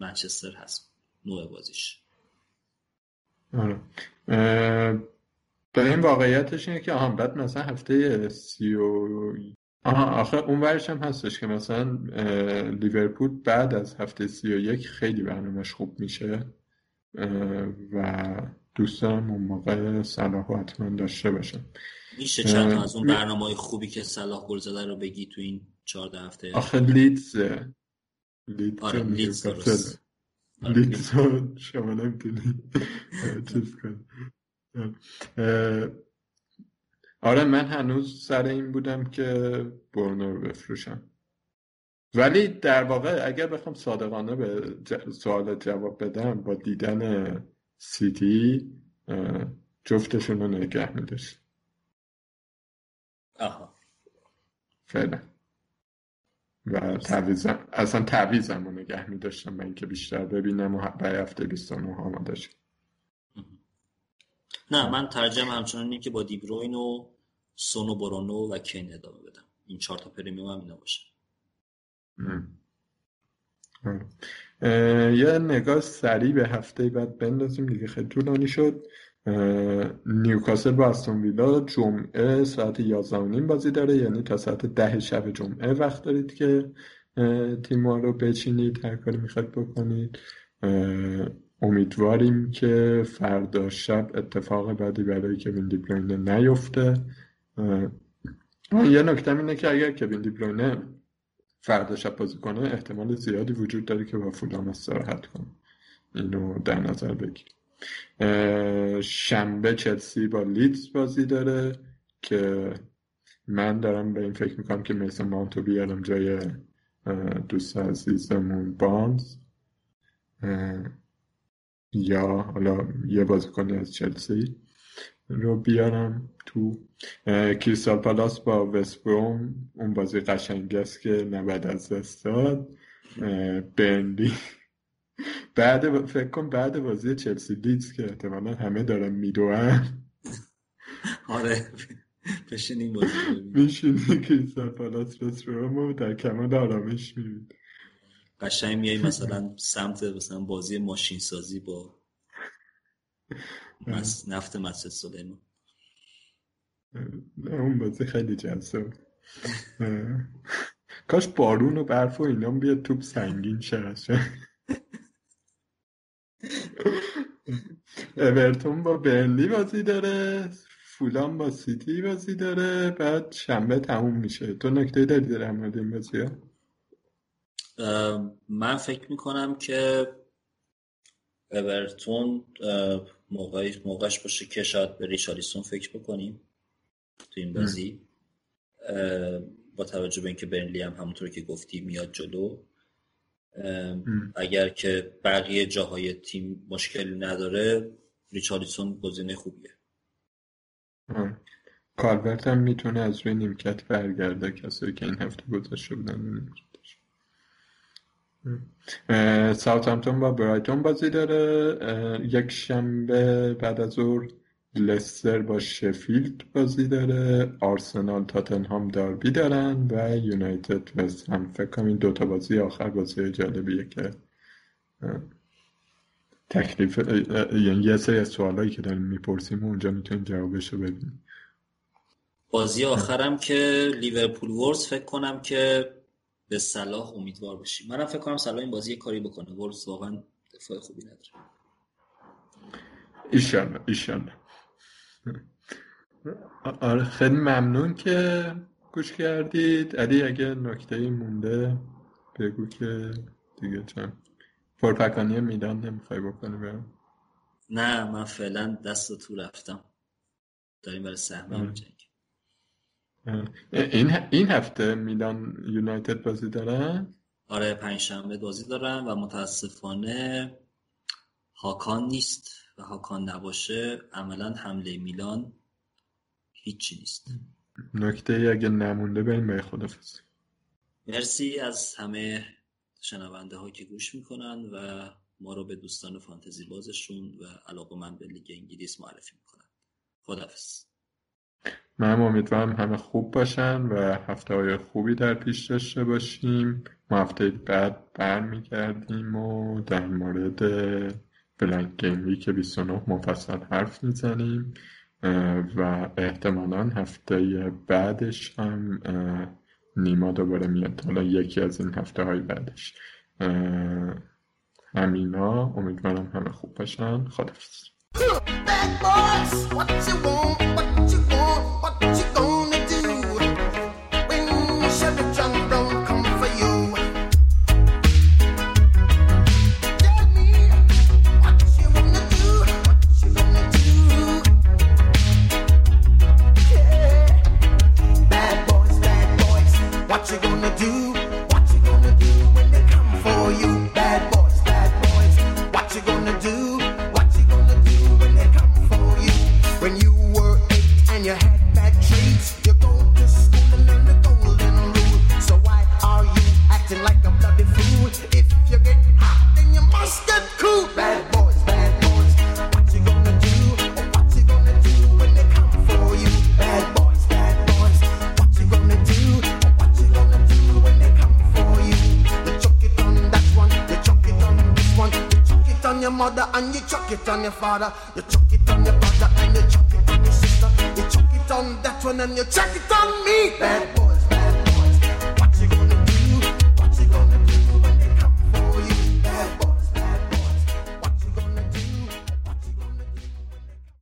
منچستر هست. نوع بازیش. آره. به این واقعیتش اینه که آها بعد مثلا هفته سی و آها آخه اون ورش هم هستش که مثلا لیورپول بعد از هفته سی و یک خیلی برنامهش خوب میشه و دوست دارم اون موقع صلاح حتما داشته باشم میشه چند از اون برنامه های خوبی که صلاح گل زده رو بگی تو این چهارده هفته؟ آخه لیدز لیدز آره لیدز. درست لیدز شما نمی‌تونی چیز کنی. آره من هنوز سر این بودم که برونو رو بفروشم. ولی در واقع اگر بخوام صادقانه به سوال جواب بدم با دیدن سیتی جفتشون رو نگه میداشت. آها. فعلا. و تعویزم اصلا تعویزم رو نگه میداشتم من اینکه بیشتر ببینم و هفته 29 آماده شد نه من ترجم همچنان که با دیبروین و سونو برونو و کین ادامه بدم. این چهار تا پریمیوم هم اینا باشه. یه نگاه سریع به هفته بعد بندازیم دیگه. خیلی طولانی شد. نیوکاسل با استون ویلا جمعه ساعت 11 بازی داره. یعنی تا ساعت ده شب جمعه وقت دارید که تیم رو بچینید هر کاری می‌خواید بکنید. امیدواریم که فردا شب اتفاق بعدی برای کوین دیبروینه نیفته. یه نکته اینه که اگر کوین دیبروینه فردا شب بازی کنه احتمال زیادی وجود داره که با فولام استراحت کنه. اینو در نظر بگیر. شنبه چلسی با لیدز بازی داره که من دارم به این فکر می‌کنم که میسن مانتو بیارم جای دوست عزیزمون بانز. یا حالا یه بازیکنی از چلسی رو بیارم تو کریستال پالاس با وستبروم اون بازی قشنگی است که نباید از دست داد. برنلی (laughs) بعد فکر کن بعد بازی چلسی لیدز که احتمالا همه دارن میدون (laughs) آره. بشینیم بازی میشینی کریستال پالاس وستبروم رو در کمال آرامش می‌بینی قشنگ میای مثلا سمت مثلا بازی ماشین سازی با نفت مسجد سلیمان اون بازی خیلی جذاب. کاش بارون و برف و اینا بیاد توپ سنگین شه (laughs) اورتون با برنلی بازی داره فولان با سیتی بازی داره بعد شنبه تموم میشه. تو نکته داری در مورد این بازی ها؟ من فکر می‌کنم که اورتون موقعش باشه که شاید به ریچالیسون فکر بکنیم تو این بازی. با توجه به اینکه برنلی هم همونطور که گفتی میاد جلو. اگر که بقیه جاهای تیم مشکلی نداره ریچالیسون گزینه خوبیه. کالورت هم می‌تونه از روی نیمکت برگرده. کسایی که این هفته گذاشته بودن ساوثهامپتون با برایتون بازی داره. یک شنبه بعد از ظهر لستر با شفیلد بازی داره. آرسنال تاتنهام داربی دارن و یونایتد وست هم فکر کنم این دوتا بازی آخر بازی جالبیه که تکلیف یعنی یه سری از سوالایی که داریم می‌پرسیم اونجا می‌تونیم جوابشو ببینیم بازی آخرم که لیورپول ورز فکر کنم که به صلاح امیدوار باشیم منم فکر کنم صلاح این بازی کاری بکنه. ورز واقعا دفاع خوبی نداره. ایشالله ایشالله. آره خیلی ممنون که گوش کردید. علی اگه نکته مونده بگو که دیگه چند پرپکانی میدان نمی‌خوای بکنی برم نه من فعلا دست تو رفتم. داریم برای سهمه جنگ این این هفته میلان یونایتد بازی دارن آره پنجشنبه بازی دارن و متاسفانه هاکان نیست و هاکان نباشه. عملا حمله میلان هیچی نیست. نکته ای اگه نمونده بریم به خدافزی مرسی از همه شنونده ها که گوش می‌کنن و ما رو به دوستان فانتزی بازشون و علاقه من به لیگ انگلیس معرفی می‌کنن. خدافز من امیدوارم همه خوب باشن و هفته های خوبی در پیش داشته باشیم. ما هفته بعد برمیگردیم و در مورد بلنک گیم ویک 29 مفصل حرف می‌زنیم. و احتمالا هفته بعدش هم نیما دوباره میاد حالا یکی از این هفته های بعدش. همینا امیدوارم همه خوب باشن. خدافز